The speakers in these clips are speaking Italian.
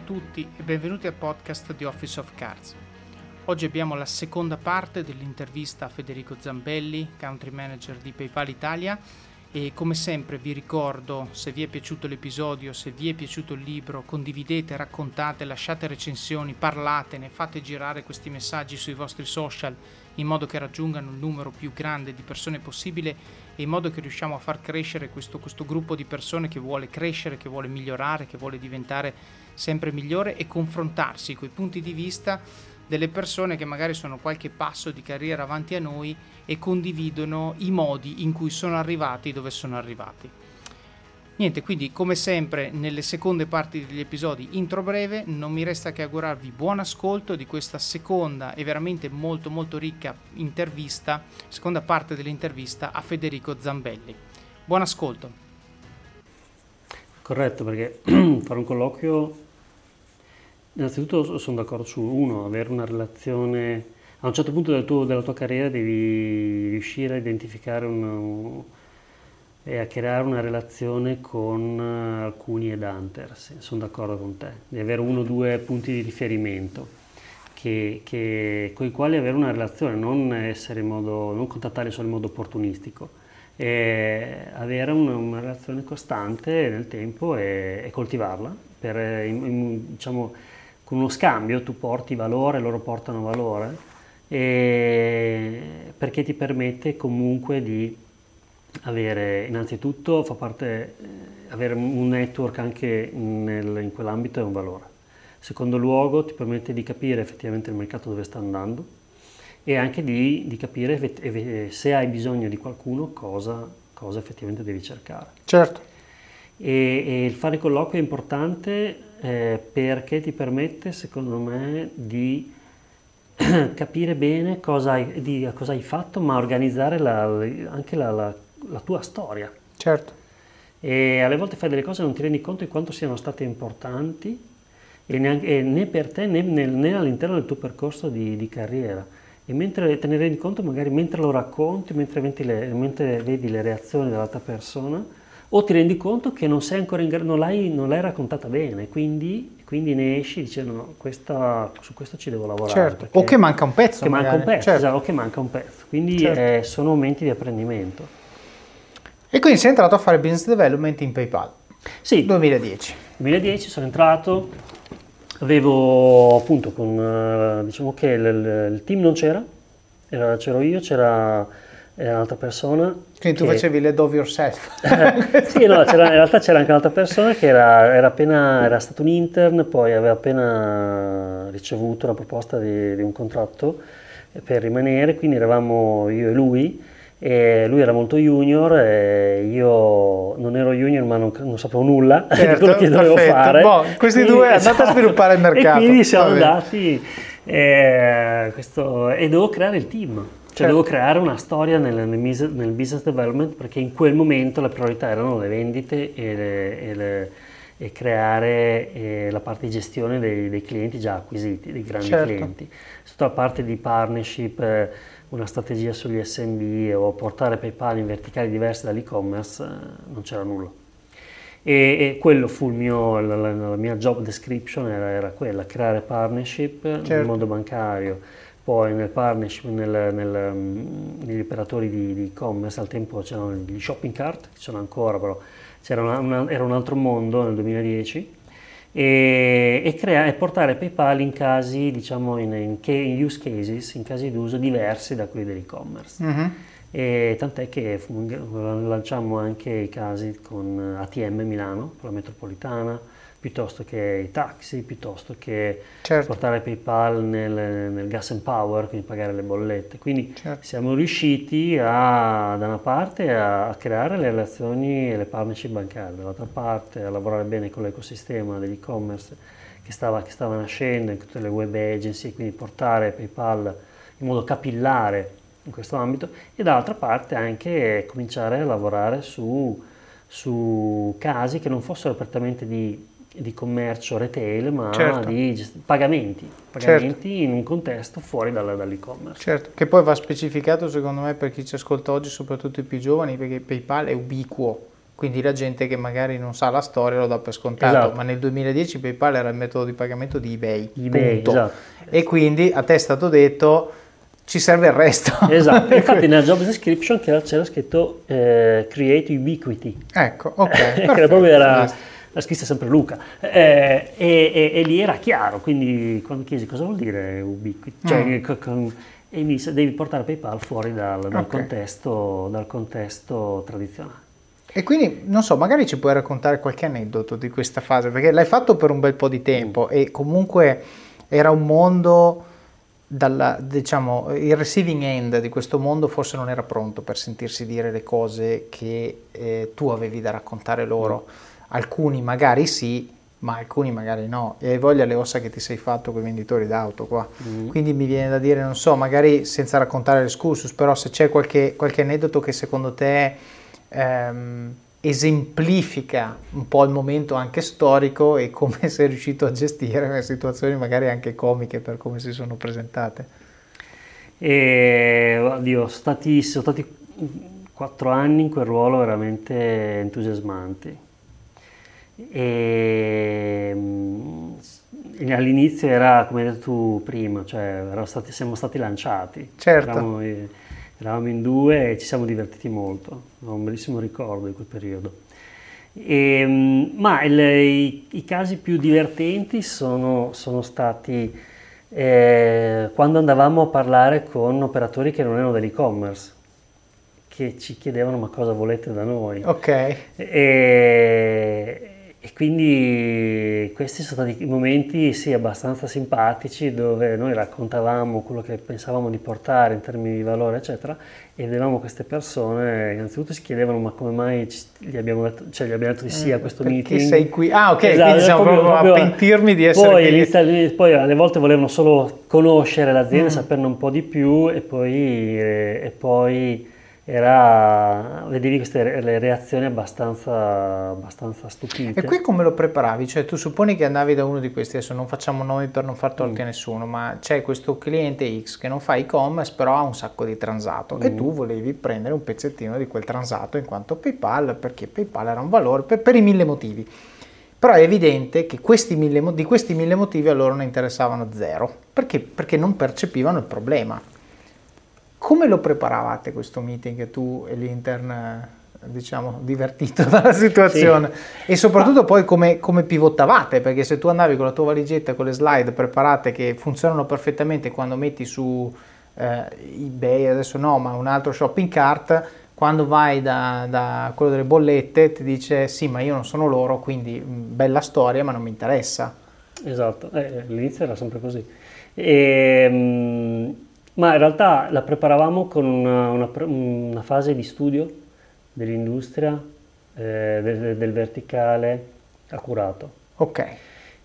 a tutti e benvenuti al podcast di Office of Cards. Oggi abbiamo la seconda parte dell'intervista a Federico Zambelli, country manager di PayPal Italia e come sempre vi ricordo se vi è piaciuto l'episodio, se vi è piaciuto il libro, condividete, raccontate, lasciate recensioni, parlatene, fate girare questi messaggi sui vostri social in modo che raggiungano il numero più grande di persone possibile e in modo che riusciamo a far crescere questo, questo gruppo di persone che vuole crescere, che vuole migliorare, che vuole diventare sempre migliore e confrontarsi con i punti di vista delle persone che magari sono qualche passo di carriera avanti a noi e condividono i modi in cui sono arrivati dove sono arrivati. Niente, quindi come sempre nelle seconde parti degli episodi intro breve, non mi resta che augurarvi buon ascolto di questa seconda e veramente molto molto ricca intervista, seconda parte dell'intervista a Federico Zambelli. Buon ascolto. Corretto, perché fare un colloquio, innanzitutto sono d'accordo su uno, avere una relazione a un certo punto del tuo, della tua carriera devi riuscire a identificare un, e a creare una relazione con eh, alcuni headhunters, sono d'accordo con te, di avere uno o due punti di riferimento che, che, con i quali avere una relazione, non, essere in modo, non contattarli solo in modo opportunistico, e avere una, una relazione costante nel tempo e, e coltivarla per, in, diciamo, con uno scambio tu porti valore, loro portano valore perché ti permette comunque di avere innanzitutto fa parte eh, avere un network anche nel, in quell'ambito è un valore. Secondo luogo ti permette di capire effettivamente il mercato dove sta andando e anche di, di capire se hai bisogno di qualcuno cosa, cosa effettivamente devi cercare. Certo. E, e il fare colloquio è importante eh, perché ti permette, secondo me, di capire bene cosa hai, di, cosa hai, fatto, ma organizzare la, anche la, la, la, tua storia. Certo. E alle volte fai delle cose e non ti rendi conto di quanto siano state importanti e neanche, e né per te né, né, né, all'interno del tuo percorso di, di, carriera. E mentre te ne rendi conto, magari mentre lo racconti, mentre, le, mentre vedi le reazioni dell'altra persona, o ti rendi conto che non sei ancora in grado, non l'hai, non l'hai raccontata bene, quindi, quindi ne esci dicendo questa, su questo ci devo lavorare. Certo. O che manca un pezzo. Che manca un pezzo, certo. esatto, o che manca un pezzo. Quindi certo. eh, sono momenti di apprendimento. E quindi sei entrato a fare business development in PayPal? Sì. 2010. 2010 sono entrato, avevo appunto con, eh, diciamo che il, il team non c'era, era, c'ero io, c'era era un'altra persona. Quindi tu facevi le do yourself. sì, no, in realtà c'era anche un'altra persona che era, era, appena, era stato un intern, poi aveva appena ricevuto la proposta di, di un contratto per rimanere, quindi eravamo io e lui. E lui era molto junior e io non ero junior ma non, non sapevo nulla certo, di quello che dovevo fare. Boh, questi quindi, due andate esatto, a sviluppare il mercato. E quindi siamo andati eh, questo, e devo creare il team. Cioè certo. devo creare una storia nel, nel, business development perché in quel momento le priorità erano le vendite e, le, e, le, e creare eh, la parte di gestione dei, dei, clienti già acquisiti, dei grandi certo. clienti. Tutta la parte di partnership, eh, una strategia sugli SMB o portare PayPal in verticali diverse dall'e-commerce, eh, non c'era nulla. E, e, quello fu il mio, la, la, la mia job description, era, era, quella, creare partnership certo. nel mondo bancario, poi nel partnership, nel, nel, mm, negli operatori di, e-commerce, al tempo c'erano gli shopping cart, ci sono ancora però, una, una, era un altro mondo nel 2010, e, e, crea, e portare PayPal in casi, diciamo, in, in, in, use cases, in casi d'uso diversi da quelli dell'e-commerce. Mm-hmm. E tant'è che lanciamo anche i casi con ATM Milano, con la metropolitana, piuttosto che i taxi, piuttosto che certo. portare PayPal nel, nel, gas and power, quindi pagare le bollette. Quindi certo. siamo riusciti a, da una parte a, creare le relazioni e le partnership bancarie, dall'altra parte a lavorare bene con l'ecosistema dell'e-commerce che stava, che stava nascendo in tutte le web agency, quindi portare PayPal in modo capillare in questo ambito e dall'altra parte anche cominciare a lavorare su, su casi che non fossero prettamente di di commercio retail, ma certo. di pagamenti, pagamenti certo. in un contesto fuori dalla, dall'e-commerce. Certo, che poi va specificato secondo me per chi ci ascolta oggi, soprattutto i più giovani, perché PayPal è ubiquo, quindi la gente che magari non sa la storia lo dà per scontato, esatto. ma nel 2010 PayPal era il metodo di pagamento di eBay, eBay esatto. e quindi a te è stato detto ci serve il resto. Esatto, infatti nella job description c'era scritto eh, create ubiquity. Ecco, ok. che proprio era la scrisse sempre Luca, eh, e, e, e, lì era chiaro, quindi quando chiesi cosa vuol dire ubiquity, cioè, mm. con, e mi disse devi portare PayPal fuori dal, dal, okay. contesto, dal contesto tradizionale. E quindi, non so, magari ci puoi raccontare qualche aneddoto di questa fase, perché l'hai fatto per un bel po' di tempo mm. e comunque era un mondo, dalla, diciamo, il receiving end di questo mondo forse non era pronto per sentirsi dire le cose che eh, tu avevi da raccontare loro. Mm alcuni magari sì, ma alcuni magari no. E hai voglia le ossa che ti sei fatto con i venditori d'auto qua. Mm. Quindi mi viene da dire, non so, magari senza raccontare l'escursus, però se c'è qualche, qualche aneddoto che secondo te ehm, esemplifica un po' il momento anche storico e come sei riuscito a gestire le situazioni magari anche comiche per come si sono presentate. E, oddio, sono stati, sono stati quattro anni in quel ruolo veramente entusiasmanti e mm, all'inizio era come hai detto tu prima, cioè stati, siamo stati lanciati. Certo. Eravamo, eravamo, in due e ci siamo divertiti molto, ho un bellissimo ricordo di quel periodo. E, mm, ma il, i, i, casi più divertenti sono, sono stati eh, quando andavamo a parlare con operatori che non erano dell'e-commerce che ci chiedevano ma cosa volete da noi. Ok. E, e quindi questi sono stati momenti sì, abbastanza simpatici dove noi raccontavamo quello che pensavamo di portare in termini di valore, eccetera, e vedevamo queste persone, innanzitutto si chiedevano ma come mai gli abbiamo detto, cioè gli abbiamo detto di sì a eh, questo Perché meeting. sei qui? Ah ok, esatto, quindi siamo proprio, proprio a pentirmi di essere poi, poi alle volte volevano solo conoscere l'azienda, mm. saperne un po' di più e poi, e poi era, vedevi queste le reazioni abbastanza, abbastanza stupite. E qui come lo preparavi? Cioè tu supponi che andavi da uno di questi, adesso non facciamo nomi per non far torti mm. a nessuno, ma c'è questo cliente X che non fa e-commerce però ha un sacco di transato mm. e tu volevi prendere un pezzettino di quel transato in quanto PayPal perché PayPal era un valore per, per i mille motivi. Però è evidente che questi mille, di questi mille motivi a loro ne interessavano zero, perché? perché non percepivano il problema. Come lo preparavate questo meeting tu e l'intern, diciamo, divertito dalla situazione? Sì. E soprattutto poi come, come, pivottavate? Perché se tu andavi con la tua valigetta, con le slide preparate che funzionano perfettamente quando metti su eh, eBay, adesso no, ma un altro shopping cart, quando vai da, da, quello delle bollette ti dice sì, ma io non sono loro, quindi mm, bella storia, ma non mi interessa. Esatto, eh, all'inizio era sempre così. E, um ma in realtà la preparavamo con una, una, una fase di studio dell'industria, eh, del, del, verticale accurato. Ok.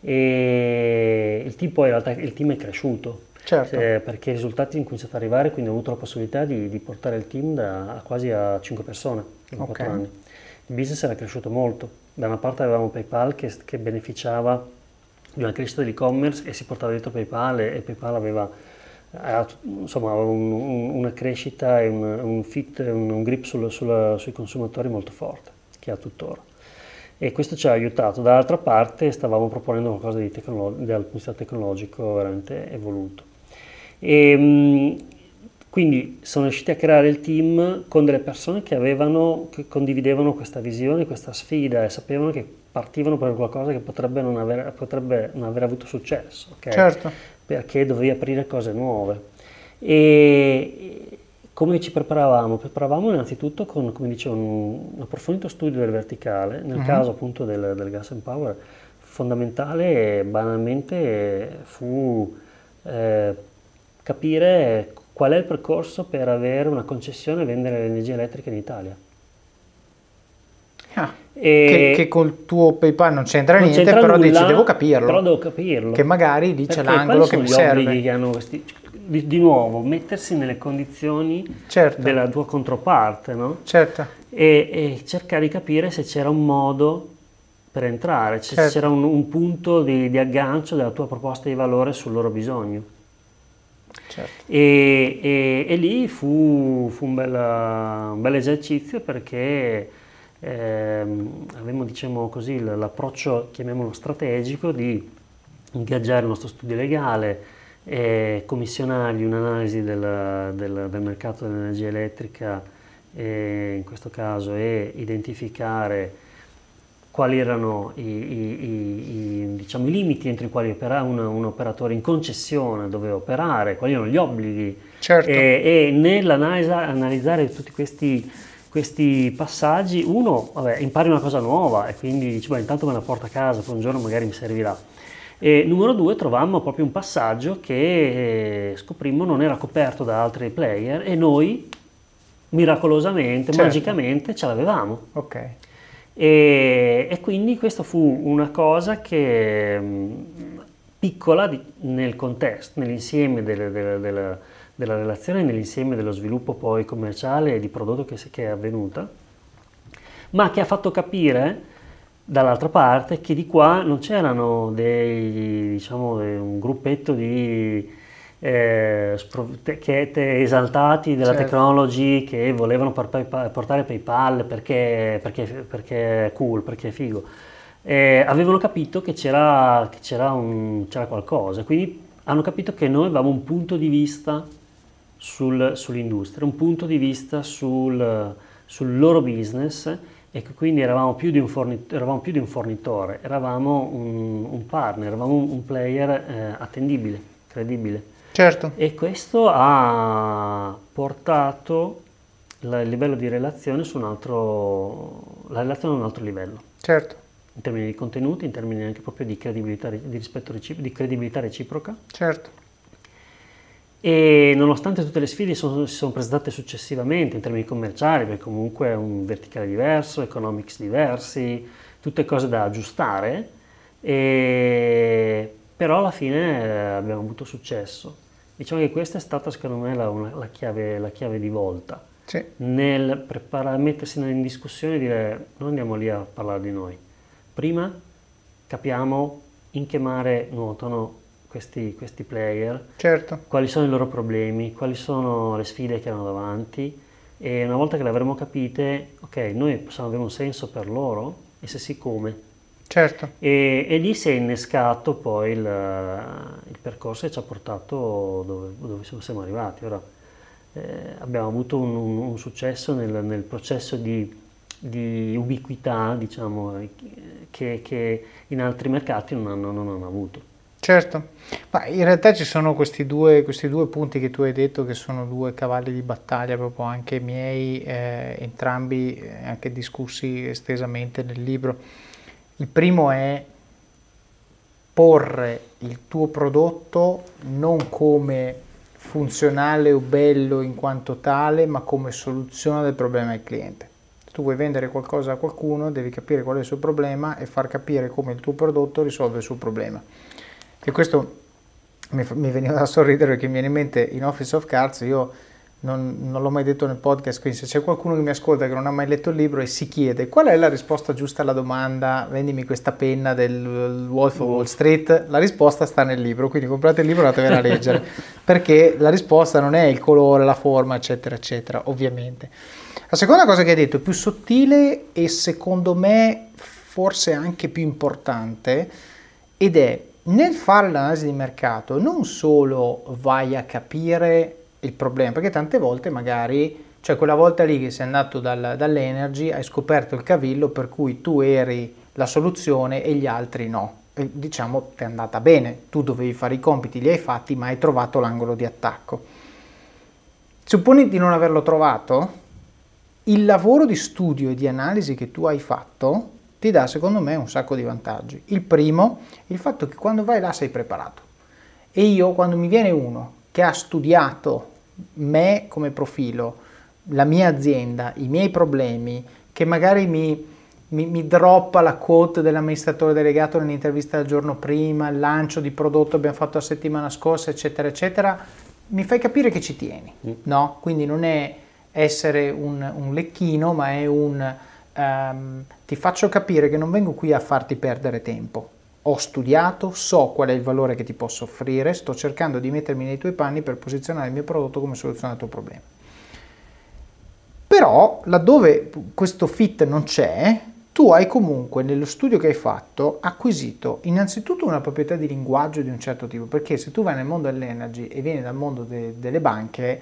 E il team poi in realtà il team è cresciuto. Certo. Eh, perché i risultati sono cominciato ad arrivare, quindi ho avuto la possibilità di, di portare il team da, a quasi a 5 persone in okay. 4 anni. Il business era cresciuto molto. Da una parte avevamo PayPal che, che beneficiava di una crescita dell'e-commerce e si portava dietro PayPal e, e PayPal aveva ha insomma, un, una crescita e un, un fit, un, un grip sul, sul, sui consumatori molto forte, che ha tuttora. E questo ci ha aiutato. Dall'altra parte stavamo proponendo qualcosa di tecnolo- dal tecnologico veramente evoluto. E, quindi sono riusciti a creare il team con delle persone che, avevano, che condividevano questa visione, questa sfida e sapevano che partivano per qualcosa che potrebbe non aver, potrebbe non aver avuto successo. Okay? Certo perché dovevi aprire cose nuove. E come ci preparavamo? Preparavamo innanzitutto con, come dicevo, un, approfondito studio del verticale, nel uh-huh. caso appunto del, del, gas and power, fondamentale banalmente fu eh, capire qual è il percorso per avere una concessione e vendere l'energia elettrica in Italia. Ah, che, che, col tuo PayPal non c'entra non niente, c'entra però nulla, dici devo capirlo. Però devo capirlo. Che magari lì c'è l'angolo che mi serve. Che hanno questi, di, di, nuovo, mettersi nelle condizioni certo. della tua controparte, no? Certo. E, e, cercare di capire se c'era un modo per entrare, se certo. c'era un, un punto di, di, aggancio della tua proposta di valore sul loro bisogno. Certo. E, e, e, lì fu, fu un, bel, un bel esercizio perché ehm, avevamo diciamo così, l'approccio, chiamiamolo strategico, di ingaggiare il nostro studio legale, e commissionargli un'analisi del, del, del mercato dell'energia elettrica, in questo caso, e identificare quali erano i, i, i, diciamo, i, limiti entro i quali opera, un, un, operatore in concessione doveva operare, quali erano gli obblighi certo. e, e nell'analizzare tutti questi, questi, passaggi uno vabbè, impari una cosa nuova e quindi dici beh, intanto me la porto a casa, poi un giorno magari mi servirà. E numero due trovammo proprio un passaggio che scoprimmo non era coperto da altri player e noi miracolosamente, certo. magicamente ce l'avevamo. Ok. E, e, quindi questa fu una cosa che piccola di, nel contesto, nell'insieme delle, delle, delle, della relazione, nell'insieme dello sviluppo poi commerciale e di prodotto che, che è avvenuta, ma che ha fatto capire dall'altra parte che di qua non c'erano dei, diciamo, un gruppetto di eh, che esaltati della certo. technology che volevano portare PayPal perché, perché, perché è cool, perché è figo. Eh, avevano capito che, c'era, che c'era, un, c'era, qualcosa, quindi hanno capito che noi avevamo un punto di vista sul, sull'industria, un punto di vista sul, sul loro business e che quindi eravamo più di un, fornitore, eravamo, più di un fornitore, eravamo un, un partner, eravamo un, player eh, attendibile, credibile. Certo. E questo ha portato il livello di relazione su un altro, la relazione a un altro livello. Certo. In termini di contenuti, in termini anche proprio di credibilità, di rispetto di credibilità reciproca. Certo. E nonostante tutte le sfide sono, si sono presentate successivamente in termini commerciali, perché comunque è un verticale diverso, economics diversi, tutte cose da aggiustare, e, però alla fine eh, abbiamo avuto successo. Diciamo che questa è stata secondo me la, una, la, chiave, la chiave, di volta. Sì. Nel preparare, mettersi in discussione e dire non andiamo lì a parlare di noi. Prima capiamo in che mare nuotano questi, questi player, certo. quali sono i loro problemi, quali sono le sfide che hanno davanti e una volta che le avremo capite, ok, noi possiamo avere un senso per loro e se sì come. Certo. E, e, lì si è innescato poi il, il, percorso e ci ha portato dove, dove siamo arrivati. Ora eh, abbiamo avuto un, un, un successo nel, nel processo di, di, ubiquità, diciamo, che, che, in altri mercati non hanno, non hanno avuto. Certo, ma in realtà ci sono questi due, questi due, punti che tu hai detto che sono due cavalli di battaglia proprio anche miei, eh, entrambi eh, anche discussi estesamente nel libro. Il primo è porre il tuo prodotto non come funzionale o bello in quanto tale, ma come soluzione del problema del cliente. Se tu vuoi vendere qualcosa a qualcuno, devi capire qual è il suo problema e far capire come il tuo prodotto risolve il suo problema. E questo mi, mi veniva da sorridere perché mi viene in mente in Office of Cards, io non, non, l'ho mai detto nel podcast, quindi se c'è qualcuno che mi ascolta che non ha mai letto il libro e si chiede qual è la risposta giusta alla domanda vendimi questa penna del Wolf of Wall Street, la risposta sta nel libro, quindi comprate il libro e andatevela a leggere, perché la risposta non è il colore, la forma, eccetera, eccetera, ovviamente. La seconda cosa che hai detto è più sottile e secondo me forse anche più importante ed è nel fare l'analisi di mercato non solo vai a capire il problema, perché tante volte magari, cioè quella volta lì che sei andato dal, dall'energy, hai scoperto il cavillo per cui tu eri la soluzione e gli altri no. E, diciamo ti è andata bene, tu dovevi fare i compiti, li hai fatti, ma hai trovato l'angolo di attacco. Supponi di non averlo trovato, il lavoro di studio e di analisi che tu hai fatto ti dà secondo me un sacco di vantaggi. Il primo, il fatto che quando vai là sei preparato. E io quando mi viene uno che ha studiato me come profilo, la mia azienda, i miei problemi, che magari mi, mi, mi droppa la quote dell'amministratore delegato nell'intervista del giorno prima, il lancio di prodotto abbiamo fatto la settimana scorsa, eccetera, eccetera, mi fai capire che ci tieni, mm. no? Quindi non è essere un, un lecchino, ma è un um, ti faccio capire che non vengo qui a farti perdere tempo. Ho studiato, so qual è il valore che ti posso offrire, sto cercando di mettermi nei tuoi panni per posizionare il mio prodotto come soluzione al tuo problema. Però laddove questo fit non c'è, tu hai comunque nello studio che hai fatto acquisito innanzitutto una proprietà di linguaggio di un certo tipo, perché se tu vai nel mondo dell'energy e vieni dal mondo de- delle banche,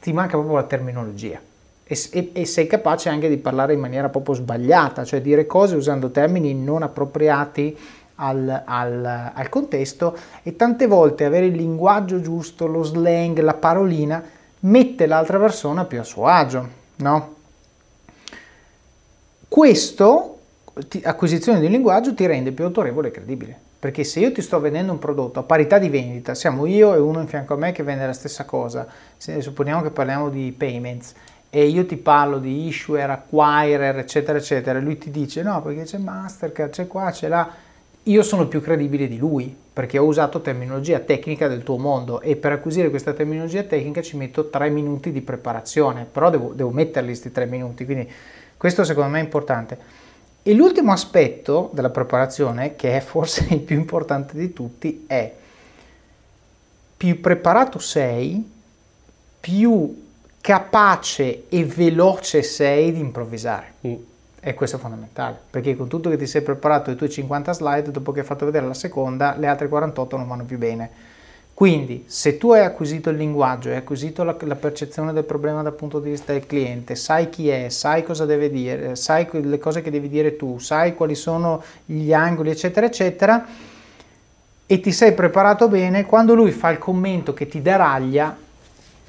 ti manca proprio la terminologia e, e, sei capace anche di parlare in maniera proprio sbagliata, cioè dire cose usando termini non appropriati al, al, al contesto e tante volte avere il linguaggio giusto, lo slang, la parolina mette l'altra persona più a suo agio, no? Questo, acquisizione di un linguaggio, ti rende più autorevole e credibile. Perché se io ti sto vendendo un prodotto a parità di vendita, siamo io e uno in fianco a me che vende la stessa cosa, se supponiamo che parliamo di payments, e io ti parlo di issuer, acquirer, eccetera, eccetera, lui ti dice no perché c'è Mastercard, c'è qua, c'è là, io sono più credibile di lui perché ho usato terminologia tecnica del tuo mondo e per acquisire questa terminologia tecnica ci metto tre minuti di preparazione, però devo, devo metterli questi tre minuti, quindi questo secondo me è importante. E l'ultimo aspetto della preparazione, che è forse il più importante di tutti, è più preparato sei, più capace e veloce sei di improvvisare. Mm. E questo è fondamentale, perché con tutto che ti sei preparato i tuoi 50 slide, dopo che hai fatto vedere la seconda, le altre 48 non vanno più bene quindi, se tu hai acquisito il linguaggio, hai acquisito la, la, percezione del problema dal punto di vista del cliente, sai chi è, sai cosa deve dire, sai le cose che devi dire tu, sai quali sono gli angoli, eccetera, eccetera, e ti sei preparato bene, quando lui fa il commento che ti deraglia,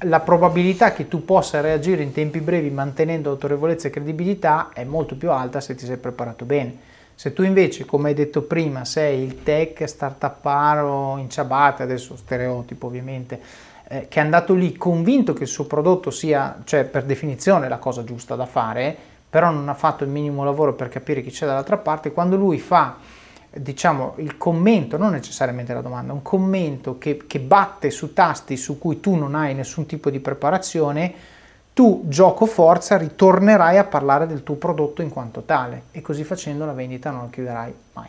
la probabilità che tu possa reagire in tempi brevi mantenendo autorevolezza e credibilità è molto più alta se ti sei preparato bene. Se tu invece, come hai detto prima, sei il tech startuparo in ciabatte, adesso stereotipo ovviamente, eh, che è andato lì convinto che il suo prodotto sia, cioè per definizione, la cosa giusta da fare, però non ha fatto il minimo lavoro per capire chi c'è dall'altra parte, quando lui fa diciamo il commento, non necessariamente la domanda, un commento che, che batte su tasti su cui tu non hai nessun tipo di preparazione, tu gioco forza ritornerai a parlare del tuo prodotto in quanto tale e così facendo la vendita non la chiuderai mai.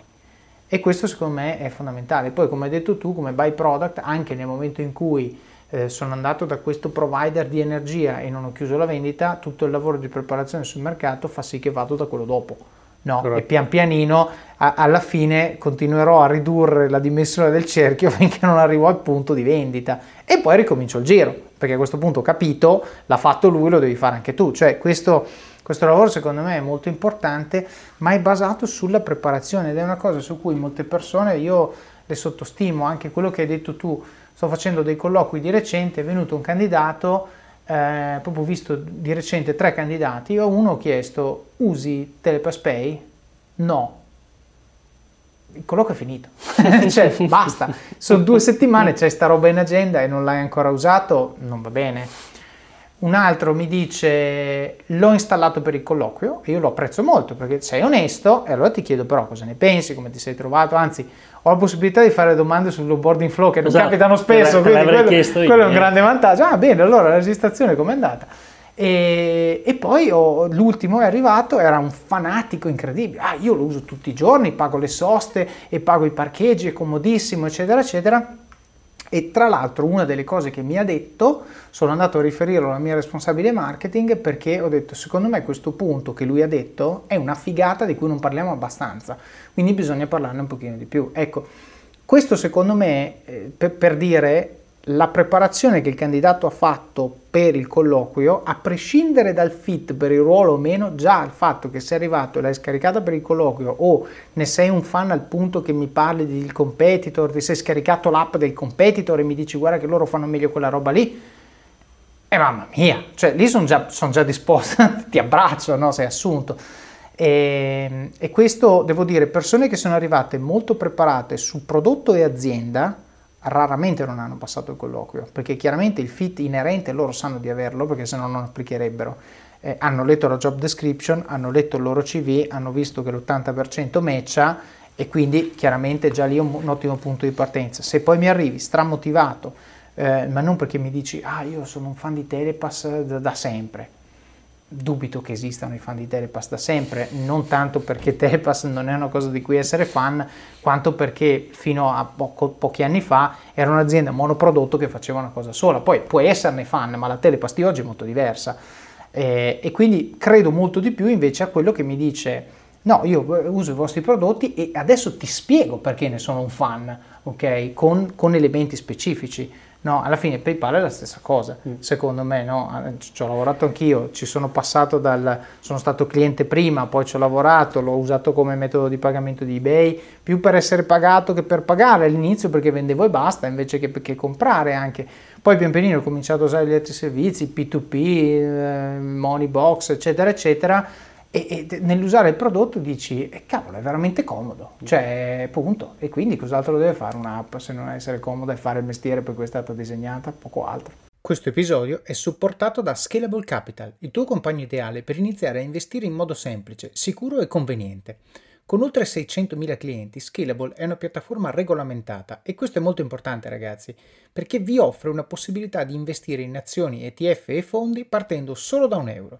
E questo secondo me è fondamentale. Poi come hai detto tu, come byproduct, anche nel momento in cui eh, sono andato da questo provider di energia e non ho chiuso la vendita, tutto il lavoro di preparazione sul mercato fa sì che vado da quello dopo. No, Corretto. e pian pianino a, alla fine continuerò a ridurre la dimensione del cerchio finché non arrivo al punto di vendita e poi ricomincio il giro perché a questo punto ho capito, l'ha fatto lui, lo devi fare anche tu. Cioè questo, questo lavoro secondo me è molto importante, ma è basato sulla preparazione ed è una cosa su cui molte persone io le sottostimo, anche quello che hai detto tu, sto facendo dei colloqui di recente, è venuto un candidato, eh, proprio visto di recente tre candidati, a uno ho chiesto usi Telepass Pay? No, il colloquio è finito, cioè basta, sono due settimane, c'è sta roba in agenda e non l'hai ancora usato, non va bene. Un altro mi dice l'ho installato per il colloquio e io lo apprezzo molto perché sei onesto e allora ti chiedo però cosa ne pensi, come ti sei trovato, anzi ho la possibilità di fare domande sull'onboarding flow che non esatto, capitano spesso, quindi quello, quello è un grande vantaggio. Ah bene, allora la registrazione com'è andata? E, e poi oh, l'ultimo è arrivato, era un fanatico incredibile. Ah, io lo uso tutti i giorni, pago le soste e pago i parcheggi, è comodissimo, eccetera, eccetera. E tra l'altro una delle cose che mi ha detto, sono andato a riferirlo alla mia responsabile marketing perché ho detto secondo me questo punto che lui ha detto è una figata di cui non parliamo abbastanza, quindi bisogna parlarne un pochino di più. Ecco, questo secondo me eh, per, per dire la preparazione che il candidato ha fatto per il colloquio, a prescindere dal fit per il ruolo o meno, già il fatto che sei arrivato e l'hai scaricata per il colloquio o ne sei un fan al punto che mi parli del competitor, ti sei scaricato l'app del competitor e mi dici guarda che loro fanno meglio quella roba lì, e mamma mia, cioè lì sono già, son già disposta, ti abbraccio, no? sei assunto. E, e questo devo dire, persone che sono arrivate molto preparate su prodotto e azienda, raramente non hanno passato il colloquio, perché chiaramente il fit inerente loro sanno di averlo, perché se no non applicherebbero. Eh, hanno letto la job description, hanno letto il loro CV, hanno visto che l'80% matcha e quindi chiaramente già lì è un, un ottimo punto di partenza. Se poi mi arrivi stramotivato, eh, ma non perché mi dici, ah io sono un fan di Telepass da, da sempre, dubito che esistano i fan di Telepass da sempre, non tanto perché Telepass non è una cosa di cui essere fan, quanto perché fino a poco, pochi anni fa era un'azienda monoprodotto che faceva una cosa sola. Poi puoi esserne fan, ma la Telepass di oggi è molto diversa. E, e quindi credo molto di più invece a quello che mi dice no, io uso i vostri prodotti e adesso ti spiego perché ne sono un fan, ok? Con, con elementi specifici. No, alla fine PayPal è la stessa cosa, mm. secondo me, no? Ci ho lavorato anch'io, ci sono passato dal... sono stato cliente prima, poi ci ho lavorato, l'ho usato come metodo di pagamento di eBay, più per essere pagato che per pagare all'inizio perché vendevo e basta, invece che, che comprare anche. Poi pian pianino ho cominciato a usare gli altri servizi, P2P, eh, Moneybox, eccetera, eccetera, e, e nell'usare il prodotto dici, eh, cavolo, è veramente comodo, cioè, punto. E quindi cos'altro deve fare un'app se non essere comoda e fare il mestiere per cui è stata disegnata? Poco altro. Questo episodio è supportato da Scalable Capital, il tuo compagno ideale per iniziare a investire in modo semplice, sicuro e conveniente. Con oltre 600.000 clienti, Scalable è una piattaforma regolamentata e questo è molto importante ragazzi, perché vi offre una possibilità di investire in azioni, ETF e fondi partendo solo da un euro.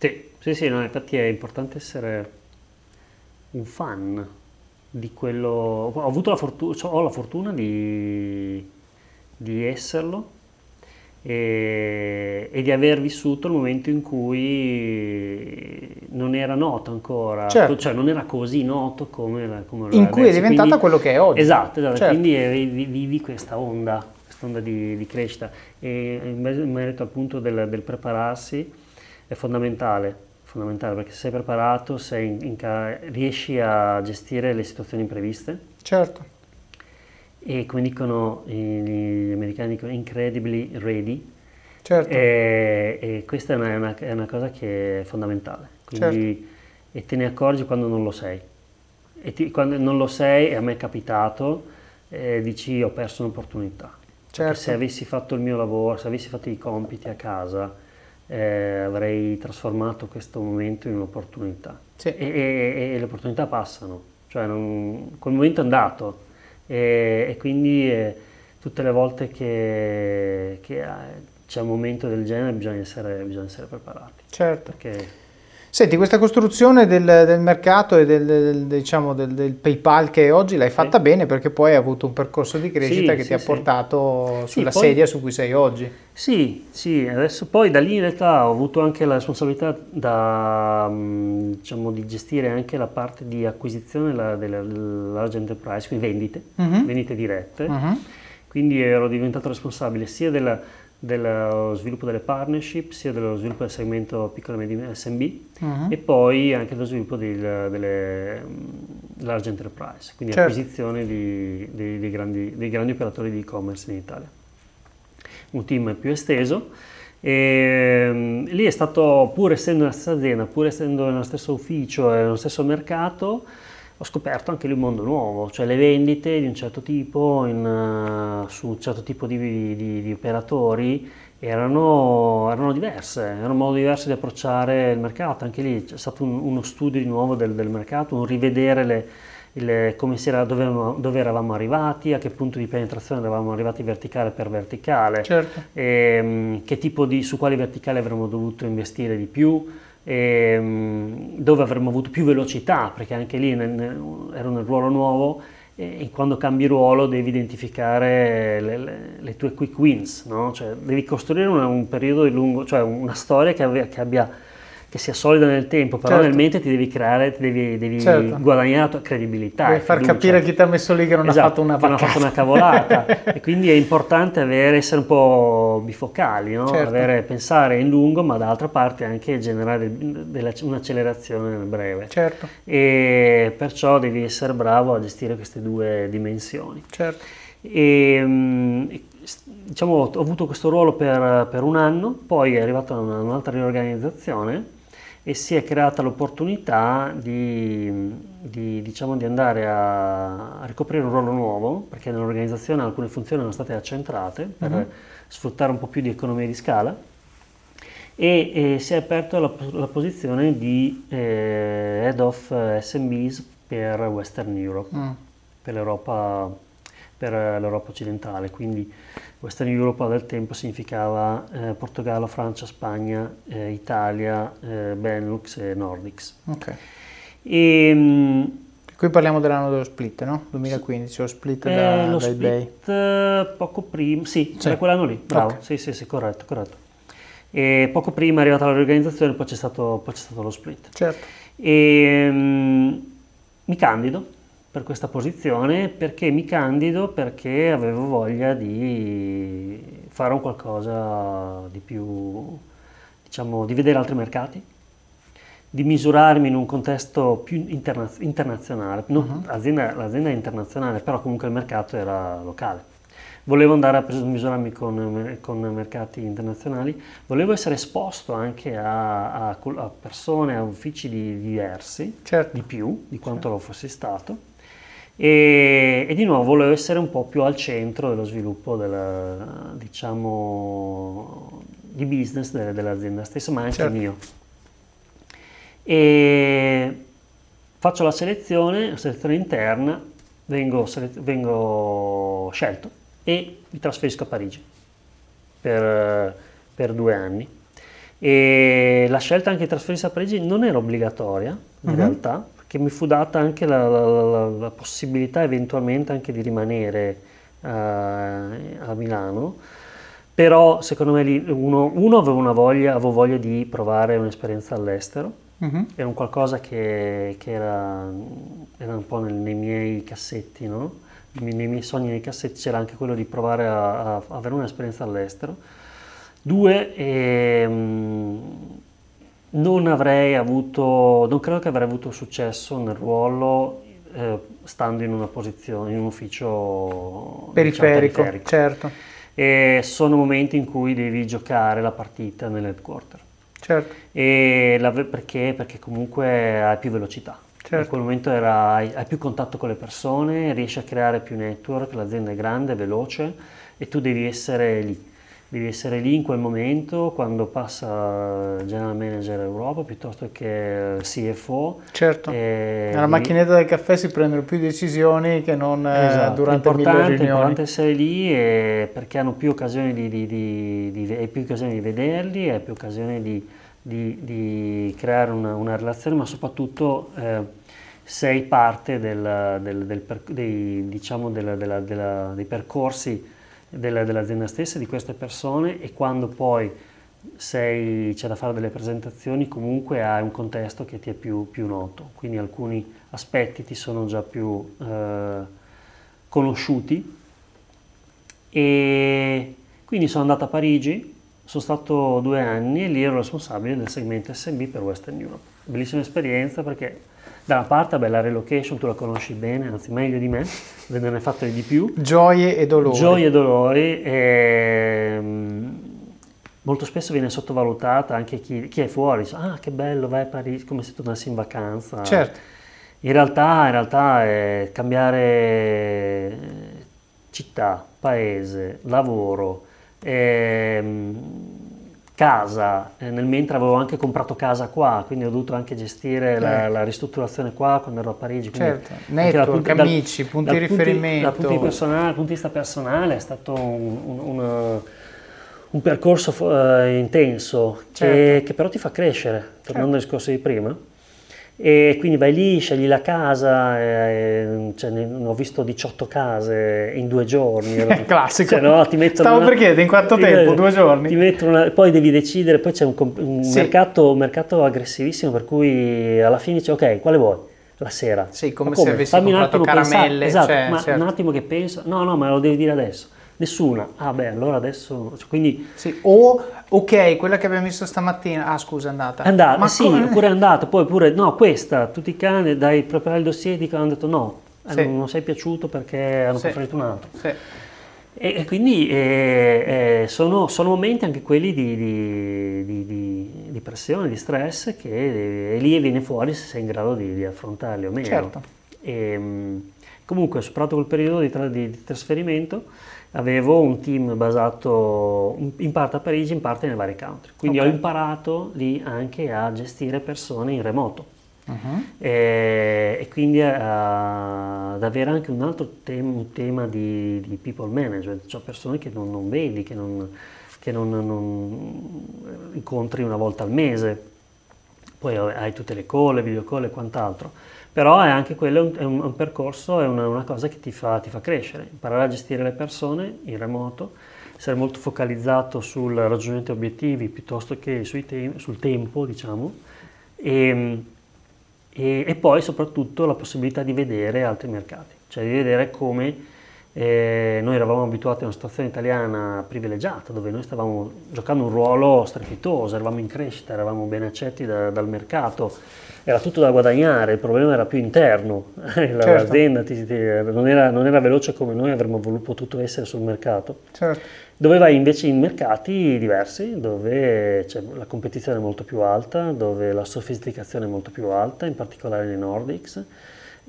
Sì, sì, sì, no, infatti è importante essere un fan di quello. Ho avuto la fortuna, cioè, ho la fortuna di, di esserlo e, e, di aver vissuto il momento in cui non era noto ancora, certo. cioè non era così noto come, come In cui adesso. è diventata quindi, quello che è oggi. Esatto, esatto. Certo. quindi vivi questa onda, questa onda di, di, crescita. E in merito appunto del, del prepararsi è fondamentale, fondamentale perché se sei preparato, sei in, in, riesci a gestire le situazioni impreviste. Certo. E come dicono gli americani, dicono incredibly ready. Certo. E, e questa è una, una, è una, cosa che è fondamentale. Quindi, certo. E te ne accorgi quando non lo sei. E ti, quando non lo sei, e a me è capitato, eh, dici ho perso un'opportunità. Certo. se avessi fatto il mio lavoro, se avessi fatto i compiti a casa, eh, avrei trasformato questo momento in un'opportunità. Sì. E, e, e, le opportunità passano, cioè non, quel momento è andato e, e quindi eh, tutte le volte che, che, c'è un momento del genere bisogna essere, bisogna essere preparati. Certo. Perché Senti, questa costruzione del, del mercato e del, del, diciamo, del, PayPal che è oggi l'hai fatta sì. bene perché poi hai avuto un percorso di crescita sì, che sì, ti ha portato sulla poi, sedia su cui sei oggi. Sì, sì, adesso poi da lì in realtà ho avuto anche la responsabilità da, mm, diciamo, di gestire anche la parte di acquisizione della, della large enterprise, quindi vendite, uh-huh. vendite dirette. Uh-huh. Quindi ero diventato responsabile sia della dello sviluppo delle partnership, sia dello sviluppo del segmento piccolo e medio SMB uh-huh. e poi anche dello sviluppo del, delle mm, large enterprise, quindi certo. acquisizione di, di, di grandi, dei grandi operatori di e-commerce in Italia. Un team più esteso e um, lì è stato, pur essendo nella stessa azienda, pur essendo nello stesso ufficio e nello stesso mercato, ho scoperto anche lì un mondo nuovo, cioè le vendite di un certo tipo in, uh, su un certo tipo di, di, di operatori erano, erano, diverse, erano un modo diverso di approcciare il mercato, anche lì c'è stato un, uno studio di nuovo del, del mercato, un rivedere le, le, come era, dove, dove, eravamo arrivati, a che punto di penetrazione eravamo arrivati verticale per verticale, certo. e, um, che tipo di, su quali verticali avremmo dovuto investire di più ehm, dove avremmo avuto più velocità, perché anche lì nel, ero nel ruolo nuovo e quando cambi ruolo devi identificare le, le, le tue quick wins, no? cioè, devi costruire una, un periodo di lungo, cioè una storia che, abbia, che, abbia, che sia solida nel tempo, però Certo. nel mente ti devi creare, ti devi, devi Certo. guadagnare la tua credibilità. Devi far fiducia. capire chi ti ha messo lì che non Esatto, ha fatto una che non ha fatto una cavolata. e quindi è importante avere, essere un po' bifocali, no? Certo. Avere- pensare in lungo, ma dall'altra parte anche generare della- un'accelerazione nel breve. Certo, E perciò devi essere bravo a gestire queste due dimensioni. certo. E, mm, e, diciamo, ho avuto questo ruolo per, per un anno, poi è arrivata una- un'altra riorganizzazione e si è creata l'opportunità di, di, diciamo, di andare a, a ricoprire un ruolo nuovo, perché nell'organizzazione alcune funzioni erano state accentrate per Mhm. sfruttare un po' più di economia di scala e, e si è aperta la, la posizione di eh, Head of eh, SMBs per Western Europe Mm. per l'Europa, per l'Europa occidentale, quindi Western Europe del tempo significava eh, Portogallo, Francia, Spagna, eh, Italia, eh, Benelux e Nordics. Ok. E, mh, Qui parliamo dell'anno dello split, no? 2015, lo split eh, da, lo da eBay. split eh, poco prima, sì, Sì. era quell'anno lì, bravo, Ok. sì, sì, sì, corretto, corretto. E poco prima è arrivata la riorganizzazione, poi c'è stato, poi c'è stato lo split. Certo, E mm, mi candido per questa posizione perché mi candido perché avevo voglia di fare un qualcosa di più, diciamo, di vedere altri mercati, di misurarmi in un contesto più interna- internazionale. Non- Mhm. l'azienda, l'azienda è internazionale, però comunque il mercato era locale. Volevo andare a misurarmi con, con mercati internazionali, volevo essere esposto anche a, a a persone, a uffici di- diversi, certo. di più di quanto lo fossi stato. E, e di nuovo volevo essere un po' più al centro dello sviluppo della, diciamo, di business de- dell'azienda stessa, ma anche Certo. mio. E faccio la selezione, la selezione interna, vengo, sele- vengo scelto e mi trasferisco a Parigi per, per due anni. E la scelta anche di trasferirsi a Parigi non era obbligatoria in Mhm. realtà, perché mi fu data anche la, la- la- possibilità eventualmente anche di rimanere eh, a Milano, però secondo me lì uno, uno avevo una voglia, avevo voglia di provare un'esperienza all'estero, Mhm. era un qualcosa che, che era, era un po' nel- nei miei cassetti, no? Nei, nei miei sogni nei cassetti c'era anche quello di provare a, a avere un'esperienza all'estero. Due, ehm, non avrei avuto, non credo che avrei avuto successo nel ruolo eh, stando in una posizione, in un ufficio diciamo, Periferico, periferico. certo, E sono momenti in cui devi giocare la partita nell'headquarter. certo, E la perché? Perché comunque hai più velocità. Certo. In quel momento era- hai, hai più contatto con le persone, riesci a creare più network, l'azienda è grande, è veloce e tu devi essere lì. Devi essere lì in quel momento quando passa il General Manager Europa piuttosto che CFO. certo. Nella macchinetta del caffè si prendono più decisioni che non eh, Esatto, durante è mille importante, è essere lì e- perché hanno più occasioni di, di- di- di- hai più occasioni di vederli, hai più occasioni di, di- di creare una, una relazione, ma soprattutto eh, sei parte del- del- del dei, diciamo, della- della- della- dei percorsi della- dell'azienda stessa, di queste persone e quando poi sei- c'è da fare delle presentazioni comunque hai un contesto che ti è più, più noto, quindi alcuni aspetti ti sono già più eh, conosciuti e quindi sono andato a Parigi, sono stato due anni e lì ero responsabile del segmento SMB per Western Europe. Bellissima esperienza perché da una parte vabbè, la relocation tu la conosci bene, anzi meglio di me, avendone fatto di più, Gioie e dolori. Gioie e dolori, ehm, molto spesso viene sottovalutata anche chi, chi è fuori, ah che bello, vai a Parigi, come se tornassi in vacanza. Certo, In realtà, in realtà è cambiare città, paese, lavoro, ehm, casa, eh, nel mentre avevo anche comprato casa qua, quindi ho dovuto anche gestire la, Eh. la ristrutturazione qua quando ero a Parigi. certo. dal Network, dal- amici, punti di dal riferimento. dal punto di, personale- dal punto di vista personale è stato un, un- una- un percorso eh, intenso che, Certo. che però ti fa crescere, tornando al discorso di prima. E quindi vai lì, scegli la casa, eh, cioè, ne, ho visto 18 case in due giorni. Classico. Cioè, no, ti Stavo una, per chiedere in quanto ti, tempo? Due giorni? Ti una, poi devi decidere, poi c'è un, un, sì. mercato, un, mercato, aggressivissimo per cui alla fine dici ok, quale vuoi? La sera. Sì, come, come? se avessi Fammi comprato caramelle. Esatto, cioè, ma certo. un attimo che penso, no no ma lo devi dire adesso. Nessuna. Ah beh, allora adesso... Quindi... Sì, o, ok, quella che abbiamo visto stamattina, ah scusa è andata. È andata, Ma sì, come... oppure è andata, poi pure, no, questa, tutti i cani, dai preparare il dossier, dicono, hanno detto no, eh, sì. non sei piaciuto perché hanno sì. preferito un altro. Sì. E, e, quindi eh, eh, sono, sono, momenti anche quelli di, di, di, di, pressione, di stress, che lì viene fuori se sei in grado di, affrontarli o meno. Certo. E, ehm, comunque, superato quel periodo di, tra, di trasferimento, avevo un team basato in parte a Parigi, in parte nei vari country. Quindi okay. ho imparato lì anche a gestire persone in remoto. Uh-huh. E, e, quindi a, ad avere anche un altro tema, un tema di, di, people management, cioè persone che non, non vedi, che, non, che non, non, incontri una volta al mese, poi hai tutte le call, video call e quant'altro però è anche quello un, è un, percorso, è una, una, cosa che ti fa, ti fa crescere, imparare a gestire le persone in remoto, essere molto focalizzato sul raggiungimento obiettivi piuttosto che te- sul tempo, diciamo, e, e, e, poi soprattutto la possibilità di vedere altri mercati, cioè di vedere come eh, noi eravamo abituati a una situazione italiana privilegiata, dove noi stavamo giocando un ruolo strepitoso, eravamo in crescita, eravamo ben accetti da, dal mercato, era tutto da guadagnare, il problema era più interno, certo. l'azienda ti, ti, non, era, non, era, veloce come noi avremmo potuto essere sul mercato. Certo. Dove vai invece in mercati diversi, dove la competizione è molto più alta, dove la sofisticazione è molto più alta, in particolare nei Nordics,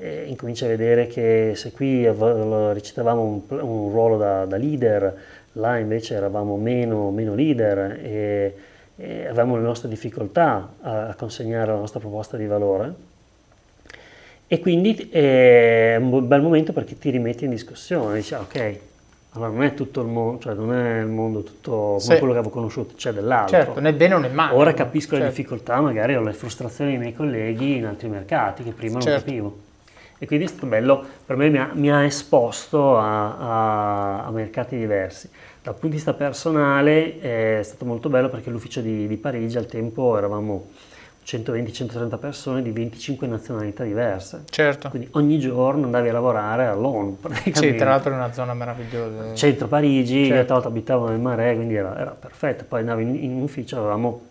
e incominci a vedere che se qui recitavamo un, un ruolo da, da, leader, là invece eravamo meno, meno leader e e avevamo le nostre difficoltà a, a, consegnare la nostra proposta di valore e quindi è un bel momento perché ti rimetti in discussione, dici ah, ok, allora non è tutto il mondo, cioè non è il mondo tutto come sì. quello che avevo conosciuto, c'è dell'altro. Certo, né bene né male. Ora capisco certo. le difficoltà magari o le frustrazioni dei miei colleghi in altri mercati che prima certo. non capivo. E quindi è stato bello, per me mi ha, mi ha esposto a, a, a mercati diversi. Dal punto di vista personale è stato molto bello perché l'ufficio di, di Parigi al tempo eravamo 120-130 persone di 25 nazionalità diverse. Certo. Quindi ogni giorno andavi a lavorare all'ONU. Sì, tra l'altro è una zona meravigliosa. Centro Parigi, certo. tra l'altro abitavo nel Mare, quindi era, era perfetto. Poi andavi in, in, ufficio, avevamo...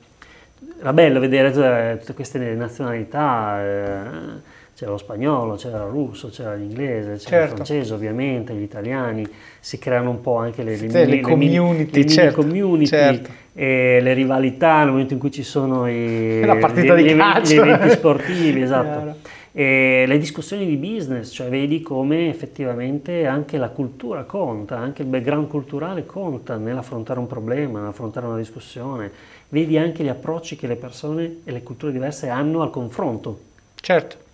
Era bello vedere tutte queste nazionalità. Eh, c'era lo spagnolo, c'era il russo, c'era l'inglese, c'era certo. il francese ovviamente, gli italiani, si creano un po' anche le, le, le community, le certo, community certo. le rivalità nel momento in cui ci sono i, La partita gli, di gli eventi sportivi, esatto. E le discussioni di business, cioè vedi come effettivamente anche la cultura conta, anche il background culturale conta nell'affrontare un problema, nell'affrontare una discussione, vedi anche gli approcci che le persone e le culture diverse hanno al confronto. Certo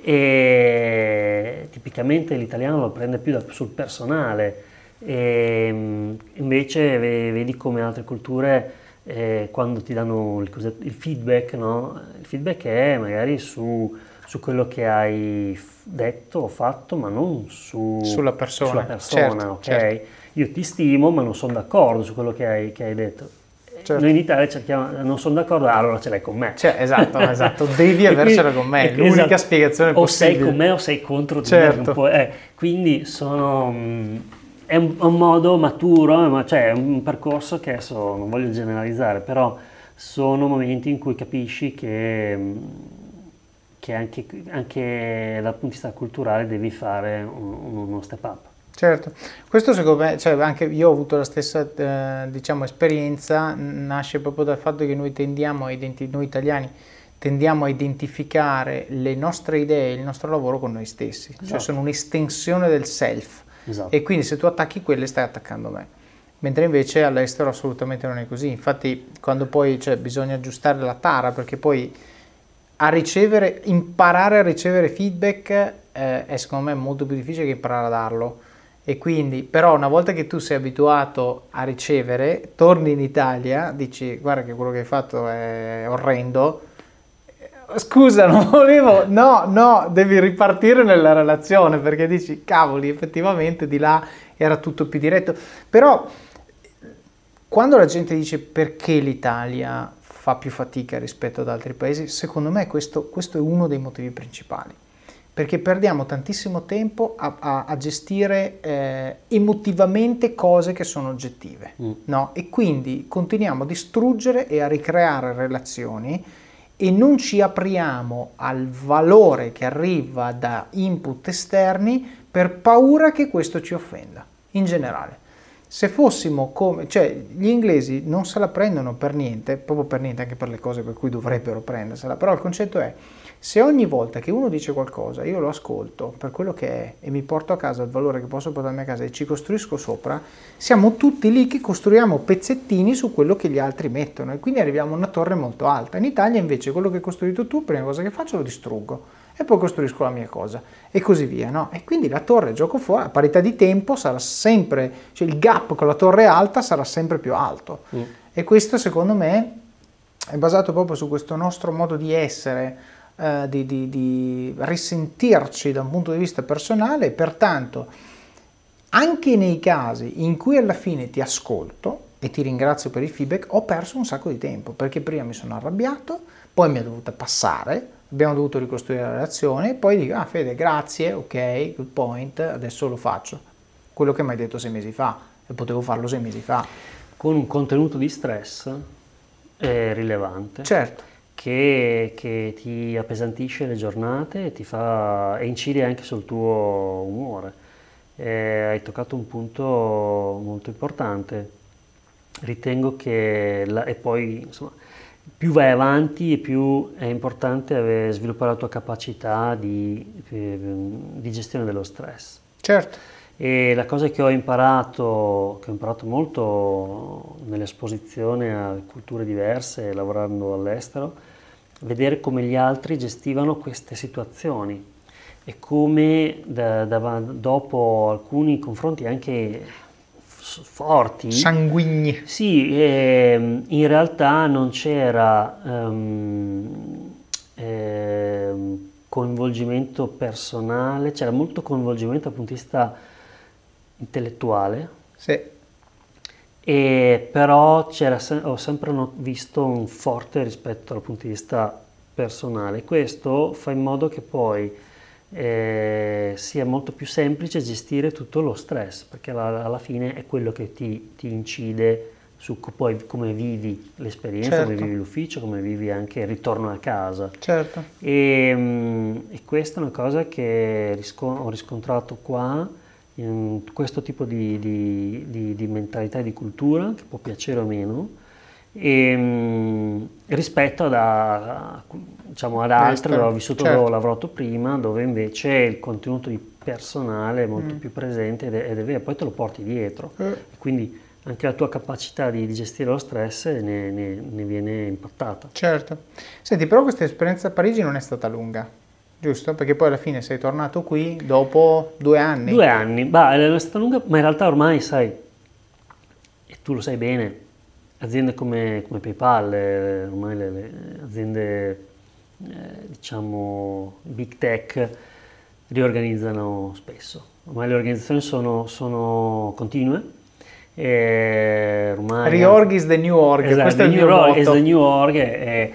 e tipicamente l'italiano lo prende più da, sul personale e invece vedi come altre culture eh, quando ti danno il, il feedback, no? il feedback è magari su, su, quello che hai detto o fatto ma non su, sulla persona, sulla persona certo, okay? certo. io ti stimo ma non sono d'accordo su quello che hai, che hai detto Certo. Noi in Italia cerchiamo, non sono d'accordo, allora ce l'hai con me. Cioè, esatto, esatto, devi avercela con me, è l'unica esatto. spiegazione possibile. O sei con me o sei contro di certo. me. Eh, quindi sono, mm, è un, un, modo maturo, cioè è un percorso che adesso non voglio generalizzare, però sono momenti in cui capisci che, mm, che anche, anche dal punto di vista culturale devi fare un, uno step up. Certo, questo secondo me, cioè anche io ho avuto la stessa eh, diciamo, esperienza, nasce proprio dal fatto che noi tendiamo a identi- noi italiani tendiamo a identificare le nostre idee, il nostro lavoro con noi stessi, cioè, esatto. cioè sono un'estensione del self esatto. e quindi se tu attacchi quelle stai attaccando me. Mentre invece all'estero assolutamente non è così, infatti quando poi cioè, bisogna aggiustare la tara perché poi a ricevere, imparare a ricevere feedback eh, è secondo me molto più difficile che imparare a darlo e quindi, però, una volta che tu sei abituato a ricevere, torni in Italia, dici guarda che quello che hai fatto è orrendo, scusa, non volevo, no, no, devi ripartire nella relazione perché dici, cavoli, effettivamente di là era tutto più diretto. Però quando la gente dice perché l'Italia fa più fatica rispetto ad altri paesi, secondo me questo, questo è uno dei motivi principali perché perdiamo tantissimo tempo a, a, a gestire eh, emotivamente cose che sono oggettive, mm. no? E quindi continuiamo a distruggere e a ricreare relazioni e non ci apriamo al valore che arriva da input esterni per paura che questo ci offenda, in generale. Se fossimo come, cioè gli inglesi non se la prendono per niente, proprio per niente, anche per le cose per cui dovrebbero prendersela, però il concetto è se ogni volta che uno dice qualcosa io lo ascolto per quello che è e mi porto a casa il valore che posso portarmi a casa e ci costruisco sopra, siamo tutti lì che costruiamo pezzettini su quello che gli altri mettono e quindi arriviamo a una torre molto alta. In Italia invece quello che hai costruito tu, prima cosa che faccio lo distruggo e poi costruisco la mia cosa e così via. No? E quindi la torre gioco fuori, a parità di tempo sarà sempre, cioè il gap con la torre alta sarà sempre più alto. Mm. E questo secondo me è basato proprio su questo nostro modo di essere eh, di, di, di risentirci da un punto di vista personale pertanto anche nei casi in cui alla fine ti ascolto e ti ringrazio per il feedback, ho perso un sacco di tempo perché prima mi sono arrabbiato, poi mi è dovuta passare, abbiamo dovuto ricostruire la relazione, poi dico, ah Fede, grazie, ok, good point, adesso lo faccio. Quello che mi hai detto sei mesi fa e potevo farlo sei mesi fa. Con un contenuto di stress è rilevante. Certo che, che, ti appesantisce le giornate e, ti fa, e incide anche sul tuo umore. E hai toccato un punto molto importante. Ritengo che, la, e poi insomma, più vai avanti e più è importante sviluppare la tua capacità di, eh, di gestione dello stress. Certo. E la cosa che ho imparato, che ho imparato molto nell'esposizione a culture diverse, lavorando all'estero, vedere come gli altri gestivano queste situazioni e come da, da, dopo alcuni confronti anche forti, sanguigni, sì, eh, in realtà non c'era um, eh, coinvolgimento personale, c'era molto coinvolgimento dal punto di vista intellettuale. Sì. E però ho sempre visto un forte rispetto dal punto di vista personale. Questo fa in modo che poi eh, sia molto più semplice gestire tutto lo stress, perché alla, alla fine è quello che ti, ti incide su poi come vivi l'esperienza, certo. come vivi l'ufficio, come vivi anche il ritorno a casa. Certo. E, mm, e questa è una cosa che risco- ho riscontrato qua in questo tipo di, di, di, di mentalità e di cultura, che può piacere o meno, e, mh, rispetto ad, a, diciamo, ad altre, dove ho vissuto, certo. ho lavorato prima, dove invece il contenuto di personale è molto mm. più presente ed è, ed è, vero, poi te lo porti dietro. Mm. Quindi anche la tua capacità di, di gestire lo stress ne, ne, ne viene impattata. Certo. Senti, però questa esperienza a Parigi non è stata lunga giusto? Perché poi alla fine sei tornato qui dopo due anni. Due anni, bah, è stata lunga, ma in realtà ormai sai, e tu lo sai bene, aziende come, come PayPal, eh, ormai le, le aziende eh, diciamo big tech riorganizzano spesso. Ormai le organizzazioni sono, sono continue. Ormai, Reorg is the new org, esatto, questo è il mio org, is the new org e,